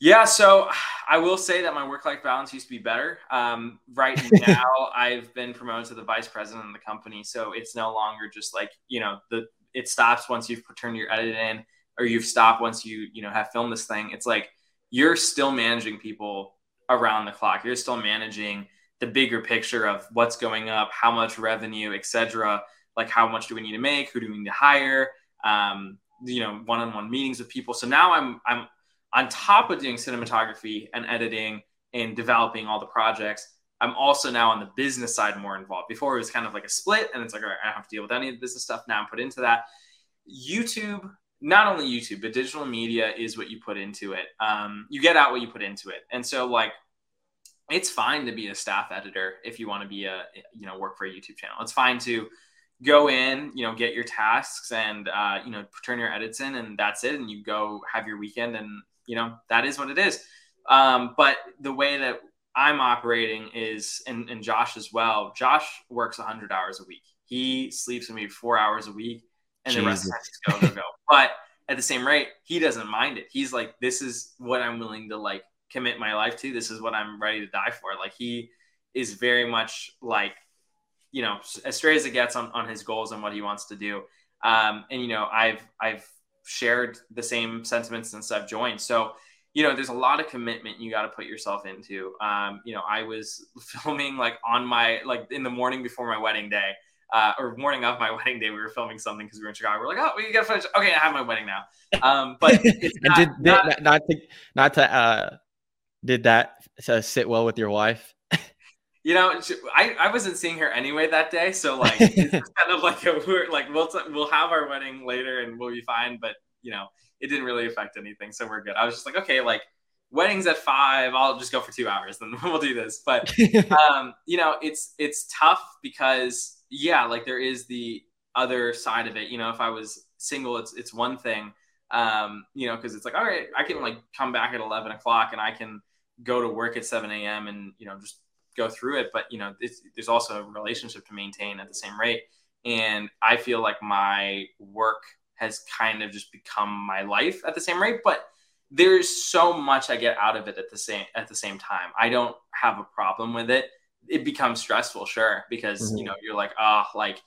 Yeah so i will say that my work-life balance used to be better. Um, right now i've been promoted to the vice president of the company so it's no longer just like you know the it stops once you've turned your edit in or you've stopped once you you know have filmed this thing. It's like you're still managing people around the clock. You're still managing the bigger picture of what's going up, how much revenue, et cetera. Like how much do we need to make? Who do we need to hire? Um, you know, one-on-one meetings with people. So now I'm I'm on top of doing cinematography and editing and developing all the projects. I'm also now on the business side more involved. Before it was kind of like a split, and it's like, all right, I don't have to deal with any of the business stuff. Now I'm put into that. YouTube, not only YouTube, but digital media is what you put into it. Um, you get out what you put into it. And so, like, it's fine to be a staff editor if you want to be a you know work for a youtube channel. It's fine to go in you know get your tasks and uh, you know turn your edits in and that's it and you go have your weekend and you know that is what it is. Um, but the way that i'm operating is and, and josh as well josh works 100 hours a week. He sleeps maybe four hours a week and Jesus. the rest of the time he's go go go. But at the same rate he doesn't mind it. He's like this is what i'm willing to like commit my life to. This is what I'm ready to die for. Like he is very much like, you know, as straight as it gets on, on his goals and what he wants to do. Um, and you know, I've I've shared the same sentiments since I've joined. So, you know, there's a lot of commitment you got to put yourself into. Um, you know, I was filming like on my like in the morning before my wedding day. Uh, or morning of my wedding day, we were filming something because we were in Chicago. We're like, oh, we gotta finish. Okay, I have my wedding now. Um, but it's not, did, not, not, to not to uh, did that uh, sit well with your wife? You know, I, I wasn't seeing her anyway that day, so like it's kind of like a, we're like we'll t- we'll have our wedding later and we'll be fine. But you know, it didn't really affect anything, so we're good. I was just like, okay, like wedding's at five, I'll just go for two hours, then we'll do this. But um, you know, it's it's tough because yeah, like there is the other side of it. You know, if I was single, it's it's one thing, um, you know, because it's like all right, I can like come back at eleven o'clock and I can go to work at 7 a.m. and you know just go through it. But you know, there's also a relationship to maintain at the same rate. And I feel like my work has kind of just become my life at the same rate. But there's so much I get out of it at the same at the same time. I don't have a problem with it. It becomes stressful, sure, because mm-hmm. you know you're like, oh, like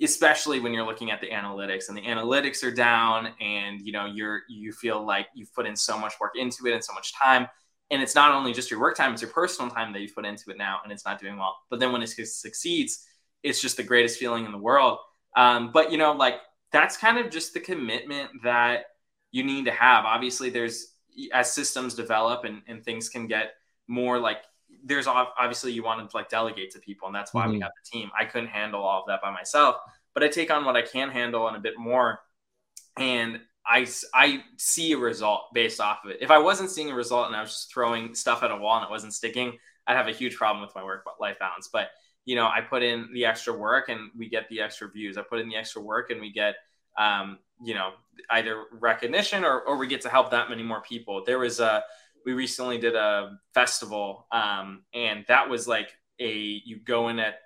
especially when you're looking at the analytics and the analytics are down and you know you're you feel like you've put in so much work into it and so much time and it's not only just your work time it's your personal time that you put into it now and it's not doing well. But then when it succeeds it's just the greatest feeling in the world. Um, but you know like that's kind of just the commitment that you need to have. Obviously there's as systems develop and, and things can get more like there's obviously you want to like delegate to people and that's why mm-hmm. we have the team. I couldn't handle all of that by myself but i take on what i can handle and a bit more. And I, I see a result based off of it. If I wasn't seeing a result and I was just throwing stuff at a wall and it wasn't sticking, I'd have a huge problem with my work life balance. But you know, I put in the extra work and we get the extra views. I put in the extra work and we get, um, you know, either recognition or, or we get to help that many more people. There was a, we recently did a festival um, and that was like a, you go in at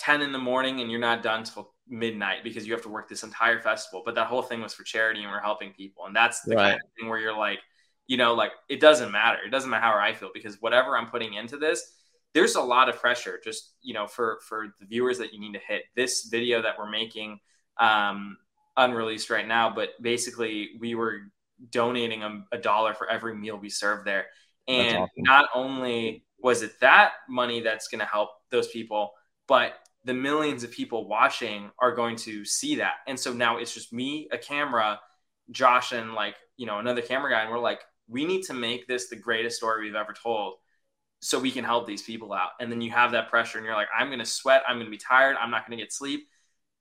10 in the morning and you're not done till midnight because you have to work this entire festival. But that whole thing was for charity and we're helping people. And that's the right. kind of thing where you're like, you know, like it doesn't matter. It doesn't matter how I feel because whatever I'm putting into this, there's a lot of pressure just, you know, for, for the viewers that you need to hit this video that we're making, um, unreleased right now, but basically we were donating a, a dollar for every meal we serve there. And awesome. not only was it that money that's going to help those people, but the millions of people watching are going to see that. And so now it's just me, a camera, Josh, and like, you know, another camera guy. And we're like, we need to make this the greatest story we've ever told so we can help these people out. And then you have that pressure and you're like, I'm going to sweat. I'm going to be tired. I'm not going to get sleep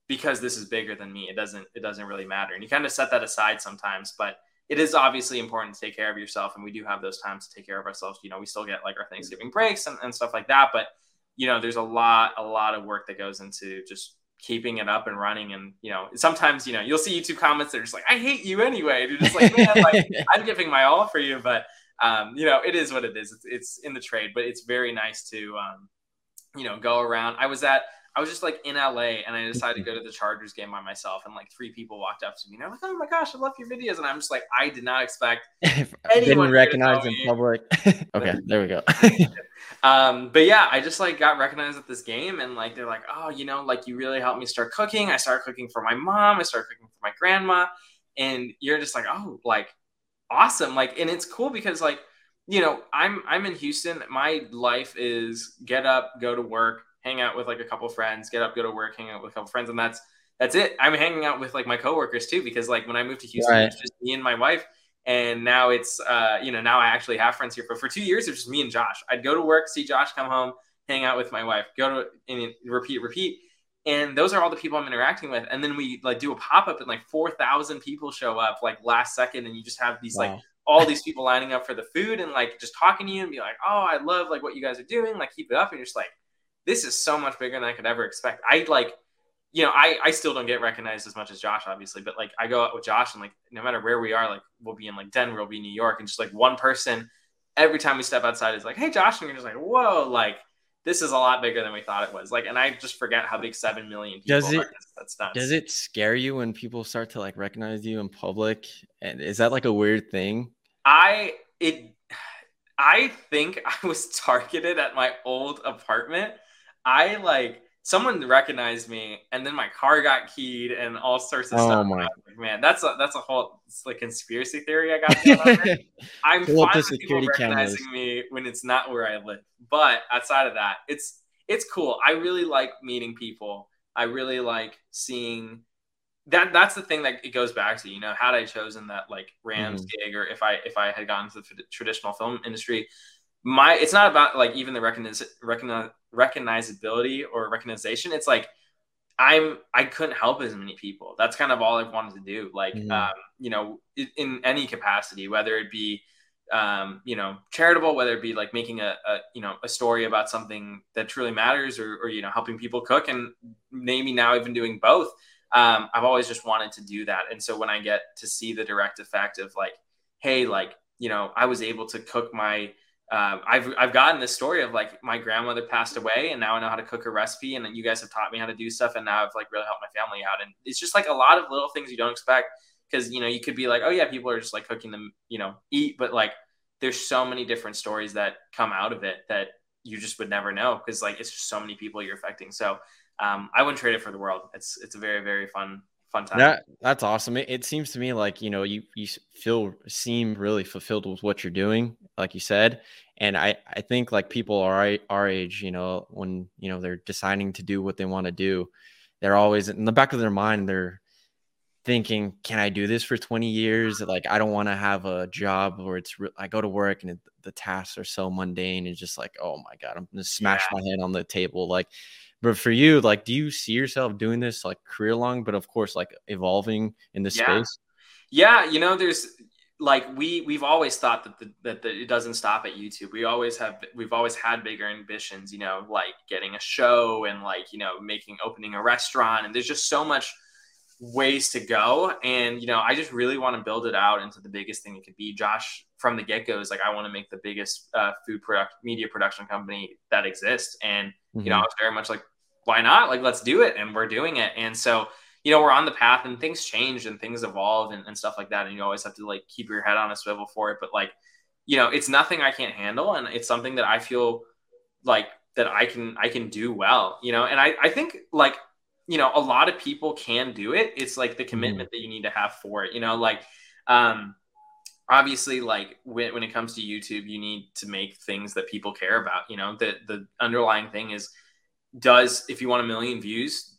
because this is bigger than me. It doesn't, it doesn't really matter. And you kind of set that aside sometimes, but it is obviously important to take care of yourself. And we do have those times to take care of ourselves. You know, we still get like our Thanksgiving breaks and, and stuff like that, but you know, there's a lot, a lot of work that goes into just keeping it up and running. And, you know, sometimes, you know, you'll see YouTube comments that are just like, I hate you anyway. And you're just like, man, like, I'm giving my all for you. But, um, you know, it is what it is. It's, it's in the trade, but it's very nice to, um, you know, go around. I was at, I was just like in LA and I decided to go to the Chargers game by myself. And like three people walked up to me and they're like, oh my gosh, I love your videos. And I'm just like, I did not expect anyone didn't recognize in public. okay, there we go. um, but yeah, I just like got recognized at this game and like they're like, oh, you know, like you really helped me start cooking. I started cooking for my mom. I started cooking for my grandma. And you're just like, oh, like awesome. Like, and it's cool because like, you know, I'm I'm in Houston. My life is get up, go to work, hang out with like a couple friends, get up, go to work, hang out with a couple friends, and that's that's it. I'm hanging out with like my coworkers too because like when I moved to Houston, right. it's just me and my wife, and now it's uh you know now I actually have friends here. But for two years, it was just me and Josh. I'd go to work, see Josh, come home, hang out with my wife, go to and repeat, repeat. And those are all the people I'm interacting with. And then we like do a pop up and like 4,000 people show up like last second. And you just have these wow. like all these people lining up for the food and like just talking to you and be like, oh, I love like what you guys are doing. Like keep it up. And you're just like, this is so much bigger than I could ever expect. I like, you know, I, I still don't get recognized as much as Josh, obviously, but like I go out with Josh and like no matter where we are, like we'll be in like Denver, we'll be in New York, and just like one person every time we step outside is like, hey Josh, and you're just like, whoa, like this is a lot bigger than we thought it was. Like, and I just forget how big seven million people does it, are. That's nuts. Does it scare you when people start to like recognize you in public? And is that like a weird thing? I it I think I was targeted at my old apartment I like someone recognized me and then my car got keyed and all sorts of oh stuff. My. Like, man, that's a that's a whole it's like conspiracy theory I got. I'm fine with people recognizing cameras. me when it's not where I live. But outside of that, it's it's cool. I really like meeting people. I really like seeing that that's the thing that it goes back to you know had i chosen that like rams mm-hmm. gig or if i if i had gone to the traditional film industry my it's not about like even the recogniz- recogniz- recognizability or recognition. It's like i'm i couldn't help as many people. That's kind of all I've wanted to do. Like mm-hmm. um, you know in, in, any capacity whether it be um, you know charitable whether it be like making a, a, you know a story about something that truly matters or, or you know helping people cook and maybe now even doing both um, i've always just wanted to do that. And so when i get to see the direct effect of like hey like you know i was able to cook my uh, I've I've gotten this story of like my grandmother passed away and now I know how to cook a recipe and then you guys have taught me how to do stuff and now I've like really helped my family out. And it's just like a lot of little things you don't expect because you know you could be like oh yeah people are just like cooking them you know eat but like there's so many different stories that come out of it that you just would never know because like it's just so many people you're affecting. So um, I wouldn't trade it for the world. It's it's a very very fun fun time. That that's awesome. It, it, seems to me like you know you you feel seem really fulfilled with what you're doing, like you said, and I I think like people our our age, you know, when you know they're deciding to do what they want to do, they're always in the back of their mind they're thinking, can I do this for 20 years? Like I don't want to have a job where it's re- I go to work and it, the tasks are so mundane and just like oh my god, I'm gonna smash yeah. my head on the table like but for you, like, do you see yourself doing this like career long, but of course, like evolving in this yeah. space? Yeah, you know, there's like we we've always thought that the, that the, it doesn't stop at YouTube. We always have we've always had bigger ambitions, you know, like getting a show and like you know making opening a restaurant. And there's just so much ways to go. And, you know, I just really want to build it out into the biggest thing it could be. Josh, from the get go, is like, I want to make the biggest uh, food product media production company that exists. And, mm-hmm. you know, I was very much like, why not? Like, let's do it. And we're doing it. And so, you know, we're on the path and things change and things evolve and, and stuff like that. And you always have to like keep your head on a swivel for it. But like, you know, it's nothing I can't handle. And it's something that I feel like that I can, I can do well, you know? And I, I think like, you know, a lot of people can do it. It's like the mm-hmm. commitment mm. that you need to have for it, you know, like, um, obviously like when, when it comes to youtube you need to make things that people care about you know the the underlying thing is does if you want a million views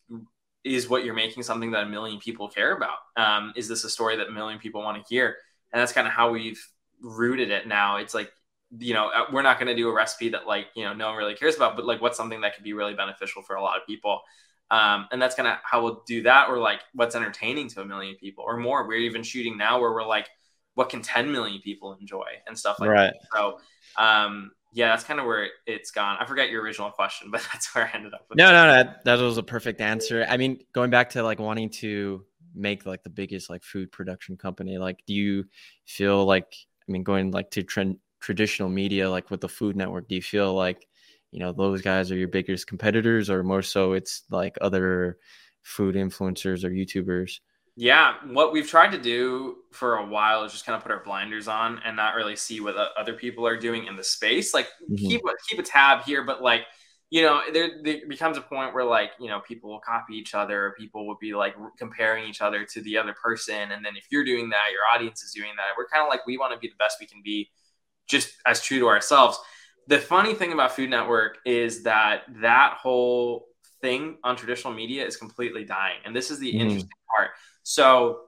is what you're making something that a million people care about. Um, is this a story that a million people want to hear? And that's kind of how we've rooted it now. It's like you know uh, we're not going to do a recipe that like you know no one really cares about but like what's something that could be really beneficial for a lot of people? Um, and that's kind of how we'll do that or like what's entertaining to a million people or more. We're even shooting now where we're like what can 10 million people enjoy and stuff like right. that so um, yeah, that's kind of where it's gone. I forget your original question, but that's where I ended up. With. No, no, no, that was a perfect answer. I mean, going back to like wanting to make like the biggest like food production company, like, do you feel like, I mean, going like to trend traditional media, like with the Food Network, do you feel like, you know, those guys are your biggest competitors, or more so it's like other food influencers or YouTubers? Yeah, what we've tried to do for a while is just kind of put our blinders on and not really see what other people are doing in the space. Like mm-hmm. keep keep a tab here, but like you know, there, there becomes a point where like you know people will copy each other. People will be like comparing each other to the other person, and then if you're doing that, your audience is doing that. We're kind of like we want to be the best we can be, just as true to ourselves. The funny thing about Food Network is that that whole thing on traditional media is completely dying, and this is the mm-hmm. interesting part so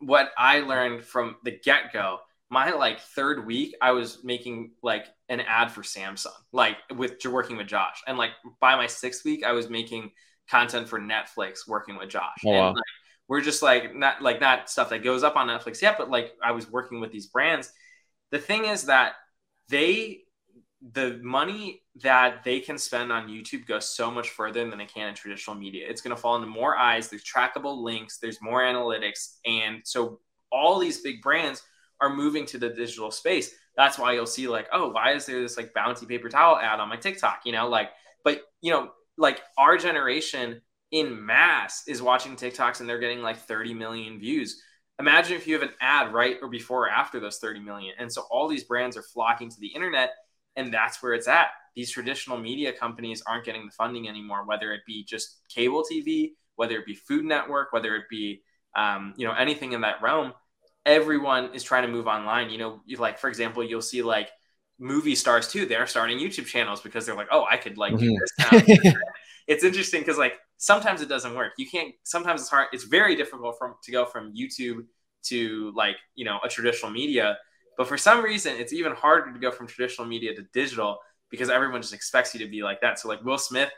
what I learned from the get go, my like third week, I was making like an ad for Samsung, like with working with Josh. And like by my sixth week, I was making content for Netflix working with Josh. Oh, wow. And like, we're just like not like not stuff that goes up on Netflix yet, but like I was working with these brands. The thing is that they the money that they can spend on YouTube goes so much further than they can in traditional media. It's going to fall into more eyes. There's trackable links. There's more analytics, and so all these big brands are moving to the digital space. That's why you'll see like, oh, why is there this like bounty paper towel ad on my TikTok? You know, like, but you know, like our generation in mass is watching TikToks and they're getting like 30 million views. Imagine if you have an ad right or before or after those 30 million. And so all these brands are flocking to the internet and that's where it's at. These traditional media companies aren't getting the funding anymore, whether it be just cable TV, whether it be Food Network, whether it be um, you know anything in that realm. Everyone is trying to move online. You know, like for example, you'll see like movie stars too. They're starting YouTube channels because they're like, oh, I could like mm-hmm. do this now. it's interesting because like sometimes it doesn't work. You can't. Sometimes it's hard. It's very difficult from to go from YouTube to like you know a traditional media but for some reason, it's even harder to go from traditional media to digital because everyone just expects you to be like that. So like Will Smith,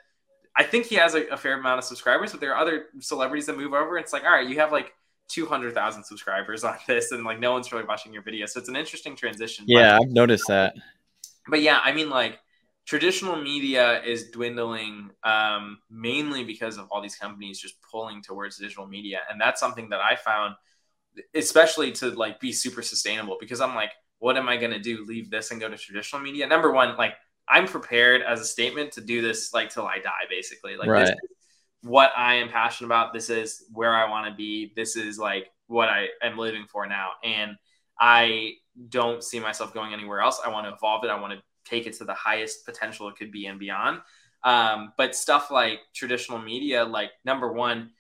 I think he has a, a fair amount of subscribers, but there are other celebrities that move over. And it's like, all right, you have like 200,000 subscribers on this and like no one's really watching your video. So it's an interesting transition. Yeah, but, I've noticed that. But yeah, I mean like traditional media is dwindling um, mainly because of all these companies just pulling towards digital media. And that's something that I found – especially to like be super sustainable because I'm like, what am I going to do? Leave this and go to traditional media? Number one, like I'm prepared as a statement to do this like till I die, basically. Like right. what I am passionate about. This is where I want to be. This is like what I am living for now. And I don't see myself going anywhere else. I want to evolve it. I want to take it to the highest potential it could be and beyond. Um, but stuff like traditional media, like number one,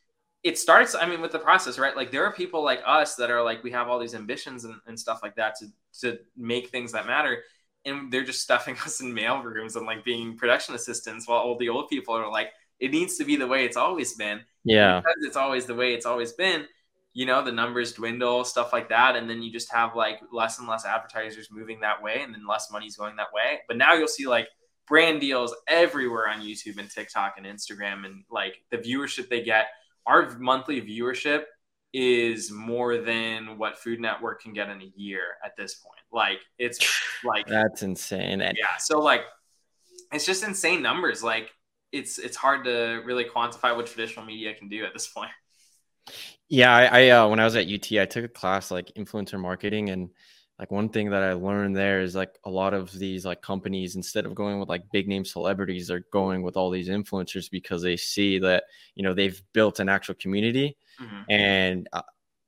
it starts i mean with the process right like there are people like us that are like we have all these ambitions and, and stuff like that to to make things that matter and they're just stuffing us in mail rooms and like being production assistants while all the old people are like it needs to be the way it's always been. Yeah. Because it's always the way it's always been you know the numbers dwindle stuff like that and then you just have like less and less advertisers moving that way and then less money's going that way. But now you'll see like brand deals everywhere on youtube and tiktok and instagram and like the viewership they get. Our monthly viewership is more than what Food Network can get in a year at this point. Like it's like that's insane. Yeah, so like it's just insane numbers. Like it's it's hard to really quantify what traditional media can do at this point. Yeah, I, I uh, when I was at UT, I took a class like influencer marketing, and like one thing that I learned there is like a lot of these like companies instead of going with like big name celebrities, they're going with all these influencers because they see that you know they've built an actual community, mm-hmm. and uh,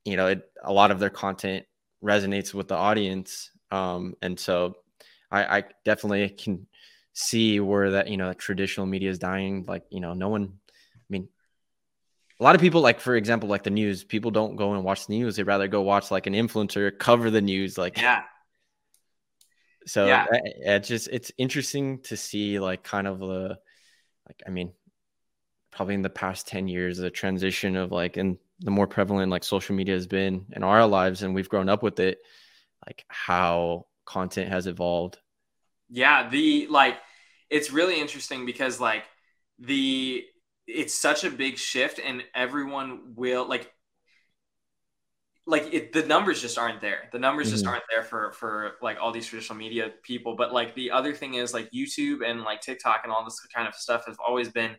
you know it, a lot of their content resonates with the audience, um, and so I, I definitely can see where that you know traditional media is dying. Like you know, no one. A lot of people like for example like the news people don't go and watch the news. They'd rather go watch like an influencer cover the news like yeah. So yeah. it's just it's interesting to see like kind of the like i mean probably in the past 10 years the transition of like and the more prevalent like social media has been in our lives and we've grown up with it like how content has evolved. Yeah the like it's really interesting because like the it's such a big shift and everyone will like like it, the numbers just aren't there. The numbers mm-hmm. just aren't there for for like all these traditional media people. But like the other thing is like youtube and like tiktok and all this kind of stuff have always been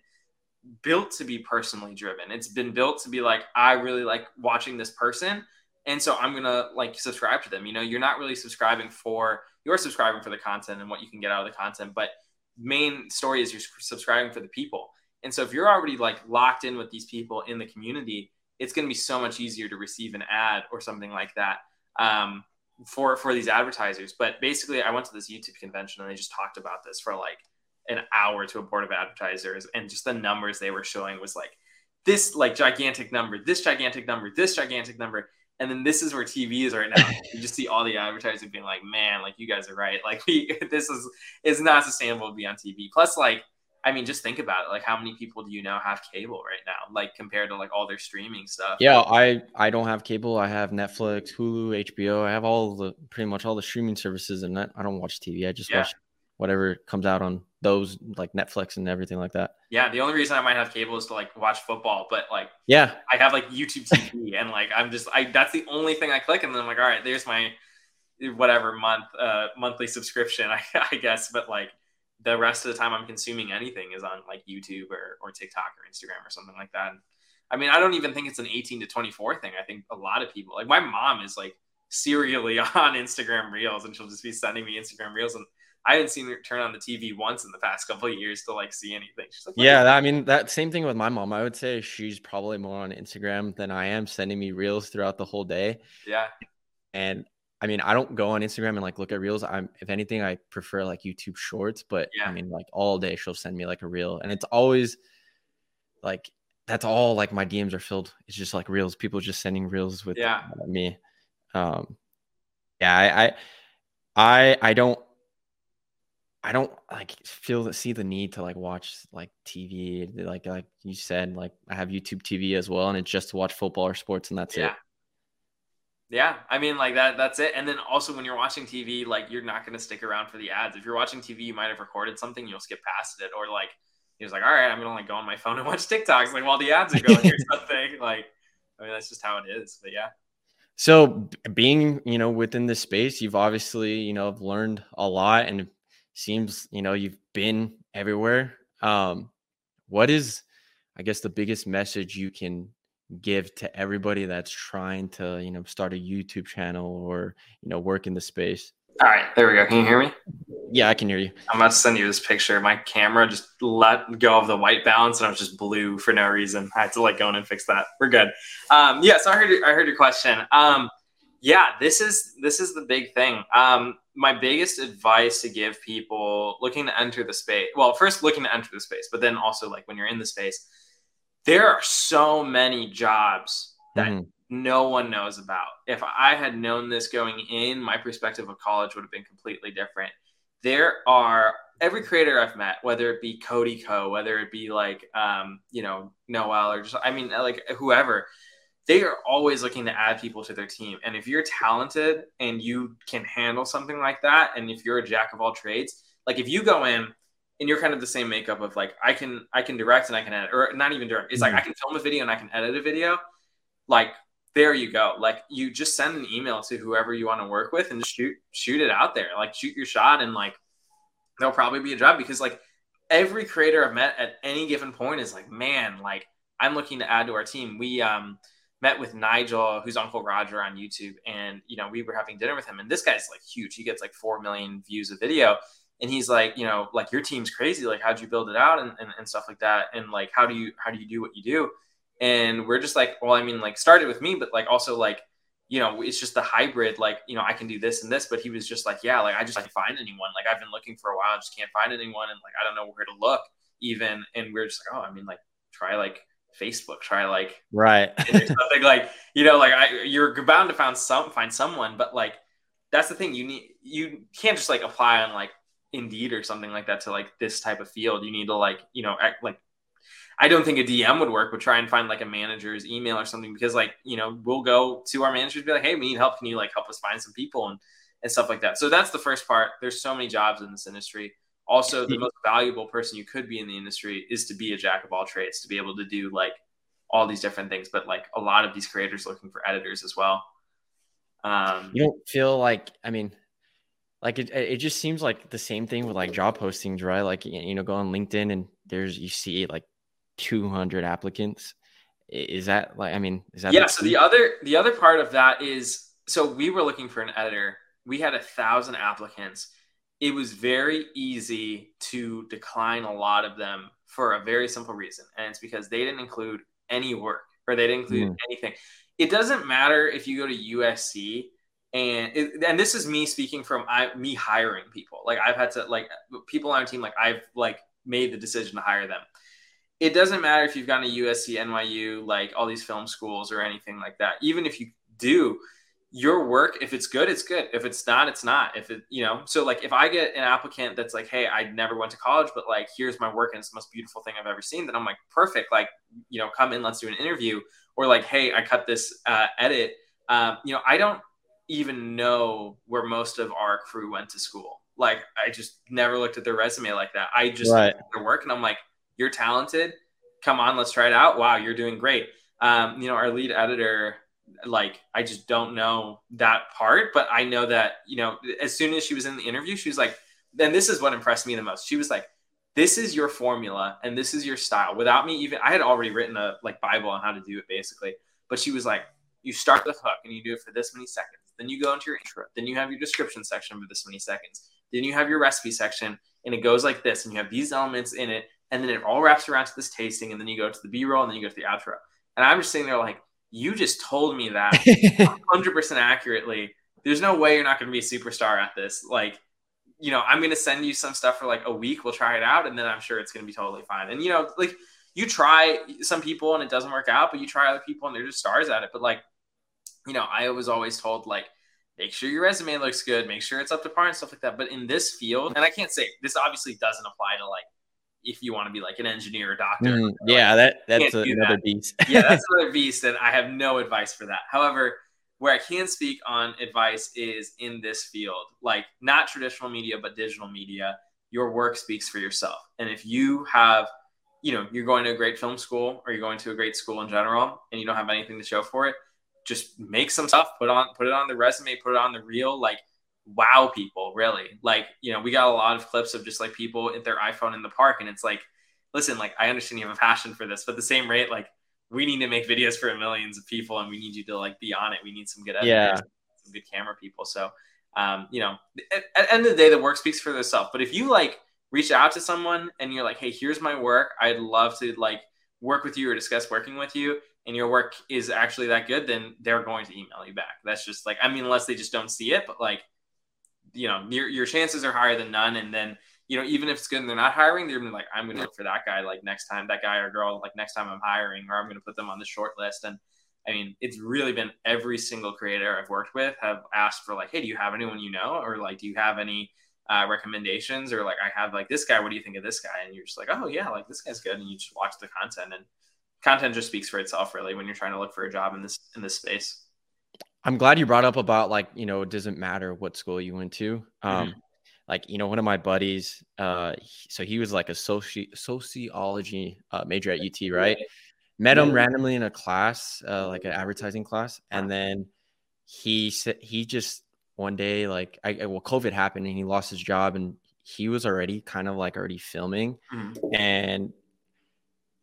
built to be personally driven. It's been built to be like i really like watching this person and so i'm gonna like subscribe to them. You know you're not really subscribing for you're subscribing for the content and what you can get out of the content but main story is you're subscribing for the people and so if you're already like locked in with these people in the community, it's going to be so much easier to receive an ad or something like that um, for for these advertisers. But basically, I went to this YouTube convention and they just talked about this for like an hour to a board of advertisers, and just the numbers they were showing was like this like gigantic number, this gigantic number, this gigantic number. And then this is where TV is right now. you just see all the advertisers being like, "Man, like you guys are right. Like we, this is is not sustainable to be on TV." Plus, like I mean, just think about it. Like, how many people do you now have cable right now? Like, compared to like all their streaming stuff. Yeah, I I don't have cable. I have Netflix, Hulu, HBO. I have all the pretty much all the streaming services, and I don't watch TV. I just yeah. watch whatever comes out on those, like Netflix and everything like that. Yeah, the only reason I might have cable is to like watch football, but like, yeah, I have like YouTube TV, and like I'm just I that's the only thing I click, and then I'm like, all right, there's my whatever month uh monthly subscription, I, I guess, but like the rest of the time I'm consuming anything is on like YouTube or, or TikTok or Instagram or something like that. I mean, I don't even think it's an 18 to 24 thing. I think a lot of people, like my mom, is like serially on Instagram Reels, and she'll just be sending me Instagram Reels, and I haven't seen her turn on the TV once in the past couple of years to like see anything. Like, yeah, I mean that same thing with my mom. I would say she's probably more on Instagram than I am, sending me reels throughout the whole day. Yeah, and I mean, I don't go on Instagram and like look at reels. I'm if anything, I prefer like YouTube shorts, but yeah. I mean, like all day she'll send me like a reel. And it's always like that's all like my DMs are filled. It's just like reels, people just sending reels with yeah. me. Um yeah, I, I I I don't I don't like feel see the need to like watch like TV like like you said like I have YouTube TV as well and it's just to watch football or sports and that's yeah. it. Yeah, I mean, like that. That's it. And then also, when you're watching TV, like you're not going to stick around for the ads. If you're watching TV, you might have recorded something, you'll skip past it, or like he was like, "All right, I'm going to like go on my phone and watch TikToks like while the ads are going or something." Like, I mean, that's just how it is. But yeah. So, being you know within this space, you've obviously you know learned a lot, and it seems you know you've been everywhere. Um, what is, I guess, the biggest message you can give to everybody that's trying to you know start a youtube channel or you know work in the space? All right there we go. Can you hear me? Yeah i can hear you. I'm about to send you this picture. My camera just let go of the white balance and i was just blue for no reason. I had to like go in and fix that. We're good. Um yeah so i heard i heard your question. Um yeah this is this is the big thing. Um my biggest advice to give people looking to enter the space well first looking to enter the space but then also like when you're in the space there are so many jobs that mm-hmm. no one knows about. If I had known this going in, my perspective of college would have been completely different. There are every creator I've met, whether it be Cody Ko, whether it be like um, you know Noel or just I mean like whoever, they are always looking to add people to their team. And if you're talented and you can handle something like that, and if you're a jack of all trades, like if you go in and you're kind of the same makeup of like I can I can direct and I can edit or not even direct. It's mm-hmm. like I can film a video and I can edit a video. Like there you go. Like you just send an email to whoever you want to work with and shoot shoot it out there. Like shoot your shot and like there'll probably be a job because like every creator I've met at any given point is like, man, like I'm looking to add to our team. We um met with Nigel, who's Uncle Roger on YouTube, and you know we were having dinner with him, and this guy's like huge. He gets like four million views a video, and he's like, you know, like your team's crazy. Like, how'd you build it out and, and, and stuff like that, and like how do you how do you do what you do? And we're just like, well, I mean, like started with me, but like also like you know, it's just the hybrid. Like, you know, I can do this and this, but he was just like, yeah, like I just can't find anyone. Like I've been looking for a while, I just can't find anyone, and like I don't know where to look even. And we are just like, oh, I mean, like try like Facebook, try like right something like you know, like I you're bound to find some find someone, but like that's the thing you need. You can't just like apply on like Indeed or something like that to like this type of field. You need to like you know act, like I don't think a DM would work, but try and find like a manager's email or something because like, you know, we'll go to our managers be like, hey, we need help. Can you like help us find some people and, and stuff like that. So that's the first part. There's so many jobs in this industry. Also, the most valuable person you could be in the industry is to be a jack of all trades, to be able to do like all these different things. But like a lot of these creators looking for editors as well. Um, you don't feel like, I mean, like it, it just seems like the same thing with like job postings, right? Like, you know, go on LinkedIn and there's, you see like 200 applicants. Is that like i mean is that yeah the so the other the other part of that is so we were looking for an editor. We had a thousand applicants. It was very easy to decline a lot of them for a very simple reason and it's because they didn't include any work or they didn't include mm. anything. It doesn't matter if you go to usc and it, and this is me speaking from I, me hiring people like i've had to like people on our team like i've like made the decision to hire them it doesn't matter if you've gone to USC, NYU, like all these film schools or anything like that. Even if you do, your work, if it's good, it's good. If it's not, it's not. If it, you know, so like if I get an applicant that's like, hey, I never went to college, but like here's my work and it's the most beautiful thing I've ever seen, then I'm like, perfect. Like, you know, come in, let's do an interview. Or like, hey, I cut this uh, edit. Um, you know, I don't even know where most of our crew went to school. Like, I just never looked at their resume like that. I just right. their work and I'm like, you're talented. Come on, let's try it out. Wow, you're doing great. Um, you know, our lead editor, like, I just don't know that part, but I know that, you know, as soon as she was in the interview, she was like, then this is what impressed me the most. She was like, this is your formula and this is your style without me even, I had already written a like Bible on how to do it basically, but she was like, you start the hook and you do it for this many seconds. Then you go into your intro. Then you have your description section for this many seconds. Then you have your recipe section and it goes like this and you have these elements in it and then it all wraps around to this tasting, and then you go to the B roll, and then you go to the outro. And I'm just sitting there like, you just told me that 100% accurately. There's no way you're not going to be a superstar at this. Like, you know, I'm going to send you some stuff for like a week. We'll try it out, and then I'm sure it's going to be totally fine. And you know, like you try some people and it doesn't work out, but you try other people and they're just stars at it. But like, you know, I was always told like, make sure your resume looks good, make sure it's up to par and stuff like that. But in this field, and I can't say this obviously doesn't apply to like if you want to be like an engineer or doctor. Mm, yeah, that that's a, another that. beast. yeah, that's another beast, and I have no advice for that. However, where I can speak on advice is in this field, like not traditional media, but digital media. Your work speaks for yourself, and if you have, you know, you're going to a great film school or you're going to a great school in general, and you don't have anything to show for it, just make some stuff, put on, put it on the resume, put it on the reel, like wow people really. Like you know we got a lot of clips of just like people at their iphone in the park and it's like listen like i understand you have a passion for this but the same rate like we need to make videos for millions of people and we need you to like be on it. We need some good editors, yeah. some good camera people. So um you know at, at the end of the day the work speaks for itself. But if you like reach out to someone and you're like hey here's my work. I'd love to like work with you or discuss working with you and your work is actually that good then they're going to email you back that's just like i mean unless they just don't see it but like you know, your, your chances are higher than none. And then, you know, even if it's good and they're not hiring, they're gonna be like, I'm to look for that guy like next time, that guy or girl, like next time I'm hiring, or I'm to put them on the short list. And I mean, it's really been every single creator I've worked with have asked for like, hey, do you have anyone you know, or like, do you have any uh, recommendations, or like, I have like this guy. What do you think of this guy? And you're just like, oh yeah, like this guy's good, and you just watch the content, and content just speaks for itself, really, when you're trying to look for a job in this in this space. I'm glad you brought up about like, you know, it doesn't matter what school you went to. Um, mm-hmm. Like, you know, one of my buddies, uh, so he was like a soci- sociology uh, major at UT, right? Met him randomly in a class, uh, like an advertising class. And then he said, he just one day, like, I, well, COVID happened and he lost his job and he was already kind of like already filming. Mm-hmm. And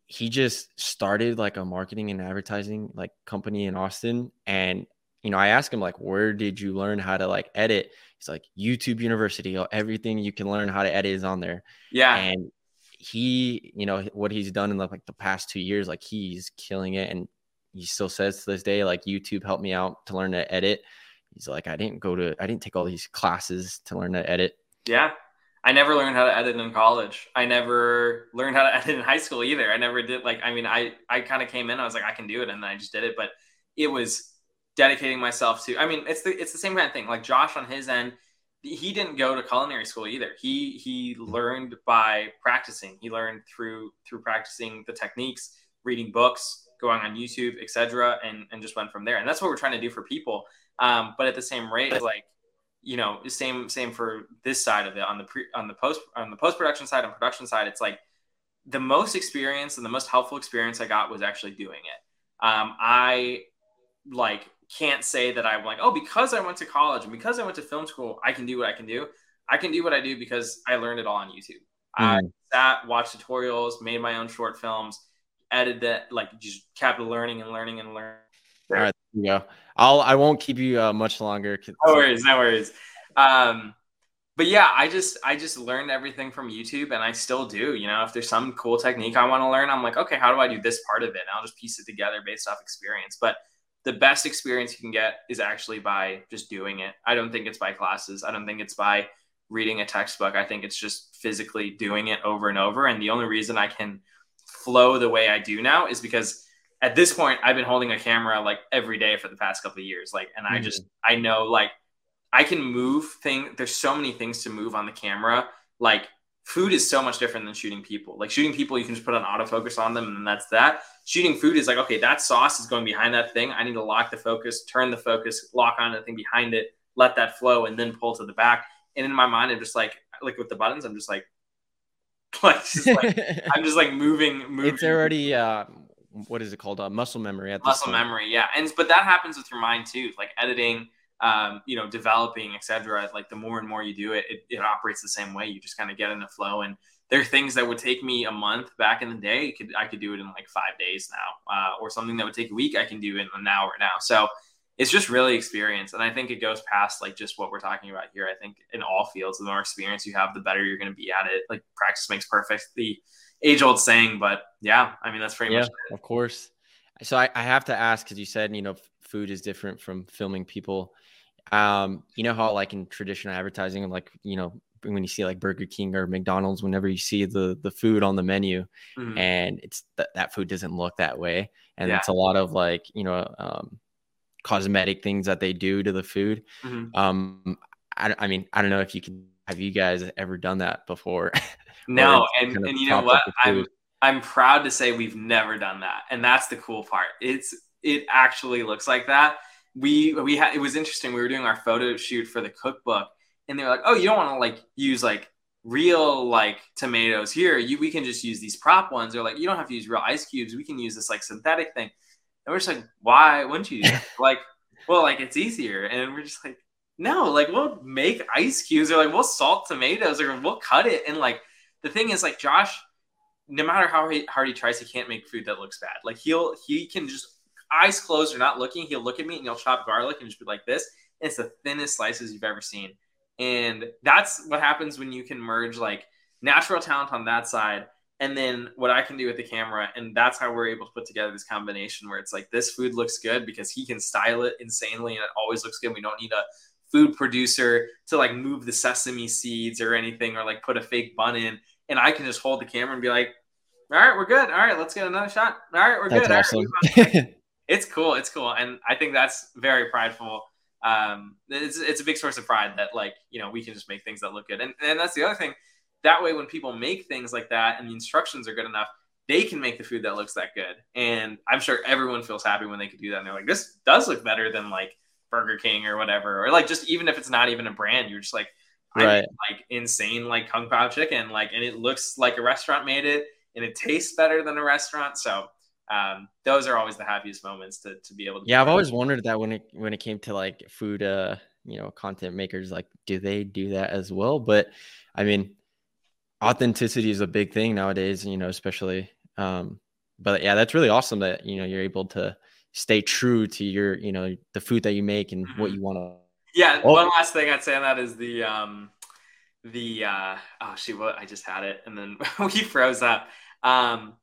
he just started like a marketing and advertising like company in Austin. And, you know, I asked him like, where did you learn how to like edit? He's like YouTube university, everything you can learn how to edit is on there. Yeah. And he, you know, what he's done in the, like the past two years, like he's killing it. And he still says to this day, like YouTube helped me out to learn to edit. He's like, I didn't go to, I didn't take all these classes to learn to edit. Yeah. I never learned how to edit in college. I never learned how to edit in high school either. I never did like I mean I I kind of came in I was like I can do it and then I just did it but it was dedicating myself to I mean it's the it's the same kind of thing. Like Josh on his end he didn't go to culinary school either. He he learned by practicing. He learned through through practicing the techniques, reading books, going on YouTube, etc., and and just went from there. And that's what we're trying to do for people. Um, but at the same rate, like you know, same same for this side of it on the pre on the post on the post production side and production side. It's like the most experience and the most helpful experience I got was actually doing it. Um, I like can't say that I'm like, oh, because I went to college and because I went to film school, I can do what I can do. I can do what I do because I learned it all on YouTube. Mm-hmm. I sat, watched tutorials, made my own short films, edited that, like just kept learning and learning and learning. All right, there you go. I'll I won't keep you uh, much longer. No worries, no worries. Um, but yeah, I just I just learned everything from YouTube, and I still do. You know, if there's some cool technique I want to learn, I'm like, okay, how do I do this part of it? And I'll just piece it together based off experience. But the best experience you can get is actually by just doing it. I don't think it's by classes. I don't think it's by reading a textbook. I think it's just physically doing it over and over. And the only reason I can flow the way I do now is because at this point I've been holding a camera like every day for the past couple of years. Like, and mm-hmm. I just I know like I can move thing. There's so many things to move on the camera. Like food is so much different than shooting people. Like shooting people, you can just put an autofocus on them and that's that. Shooting food is like, okay, that sauce is going behind that thing. I need to lock the focus, turn the focus, lock on the thing behind it, let that flow, and then pull to the back. And in my mind, I'm just like, like with the buttons, I'm just like, like, just like I'm just like moving, moving. It's already uh, what is it called? Uh, muscle memory. At muscle memory, yeah. And but that happens with your mind too, like editing, um, you know, developing, etc. Like the more and more you do it, it, it operates the same way. You just kind of get in the flow. And there are things that would take me a month back in the day. Could I could do it in like five days now, uh, or something that would take a week, I can do in an hour now. So it's just really experience. And I think it goes past like just what we're talking about here. I think in all fields, the more experience you have, the better you're going to be at it. Like practice makes perfect. The age old saying, but yeah, I mean, that's pretty yeah, much it. Of course. So I, I have to ask, cause you said, you know, food is different from filming people. Um, you know how like in traditional advertising, like, you know, when you see like Burger King or McDonald's, whenever you see the the food on the menu, mm-hmm. and it's th- that food doesn't look that way, and yeah. it's a lot of like you know um, cosmetic things that they do to the food. Mm-hmm. Um, I, I mean, I don't know if you can have you guys ever done that before. No, and, and you know what? I'm I'm proud to say we've never done that, and that's the cool part. It's it actually looks like that. We we had it was interesting. We were doing our photo shoot for the cookbook, and they were like, "Oh, you don't want to like use like real like tomatoes here. You we can just use these prop ones. They're like, you don't have to use real ice cubes. We can use this like synthetic thing." And we're just like, "Why wouldn't you?" like, well, like it's easier, and we're just like, "No, like we'll make ice cubes, or like we'll salt tomatoes, or we'll cut it and like." the thing is, like Josh, no matter how hard he tries, he can't make food that looks bad. Like he'll he can just eyes closed or not looking, he'll look at me and he'll chop garlic and just be like this. And it's the thinnest slices you've ever seen. And that's what happens when you can merge like natural talent on that side and then what I can do with the camera. And that's how we're able to put together this combination where it's like this food looks good because he can style it insanely and it always looks good. We don't need a food producer to like move the sesame seeds or anything or like put a fake bun in and I can just hold the camera and be like, "All right, we're good. All right, let's get another shot. All right, we're that's good." Awesome. Right, it's cool. It's cool, and I think that's very prideful. Um, it's it's a big source of pride that like you know we can just make things that look good, and and that's the other thing. That way, when people make things like that and the instructions are good enough, they can make the food that looks that good. And I'm sure everyone feels happy when they can do that. And they're like, this does look better than like Burger King or whatever. Or like just even if it's not even a brand, you're just like, right. like insane like kung pao chicken like and it looks like a restaurant made it and it tastes better than a restaurant so um, those are always the happiest moments to, to be able to yeah i've always wondered that when it when it came to like food uh you know content makers like do they do that as well but i mean authenticity is a big thing nowadays you know especially um but yeah, that's really awesome that you know you're able to stay true to your you know the food that you make and mm-hmm. what you want to. Yeah, oh. one last thing I'd say on that is the um the uh oh shoot what I just had it and then we froze up. Um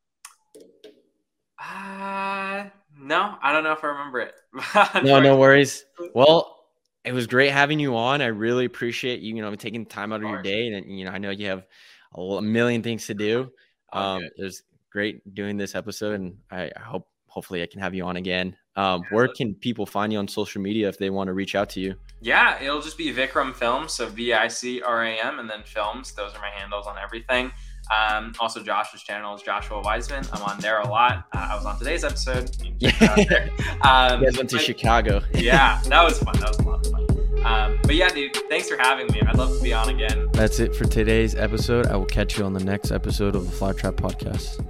uh no, I don't know if I remember it. no, no worries. Well, it was great having you on. I really appreciate you, you know, taking time out of, of your day. And, you know, I know you have a million things to do. Um, it was great doing this episode, and I, I hope hopefully I can have you on again. Um, where can people find you on social media if they want to reach out to you? Yeah, it'll just be Vicram Films, so V I C R A M, and then Films. Those are my handles on everything. Um, also, Josh's channel is Joshua Weissman. I'm on there a lot. Uh, I was on today's episode. Yeah, um, you guys went to but, Chicago. yeah, that was fun. That was a lot of fun. Um, but yeah, dude, thanks for having me. I'd love to be on again. That's it for today's episode. I will catch you on the next episode of the Flytrap Podcast.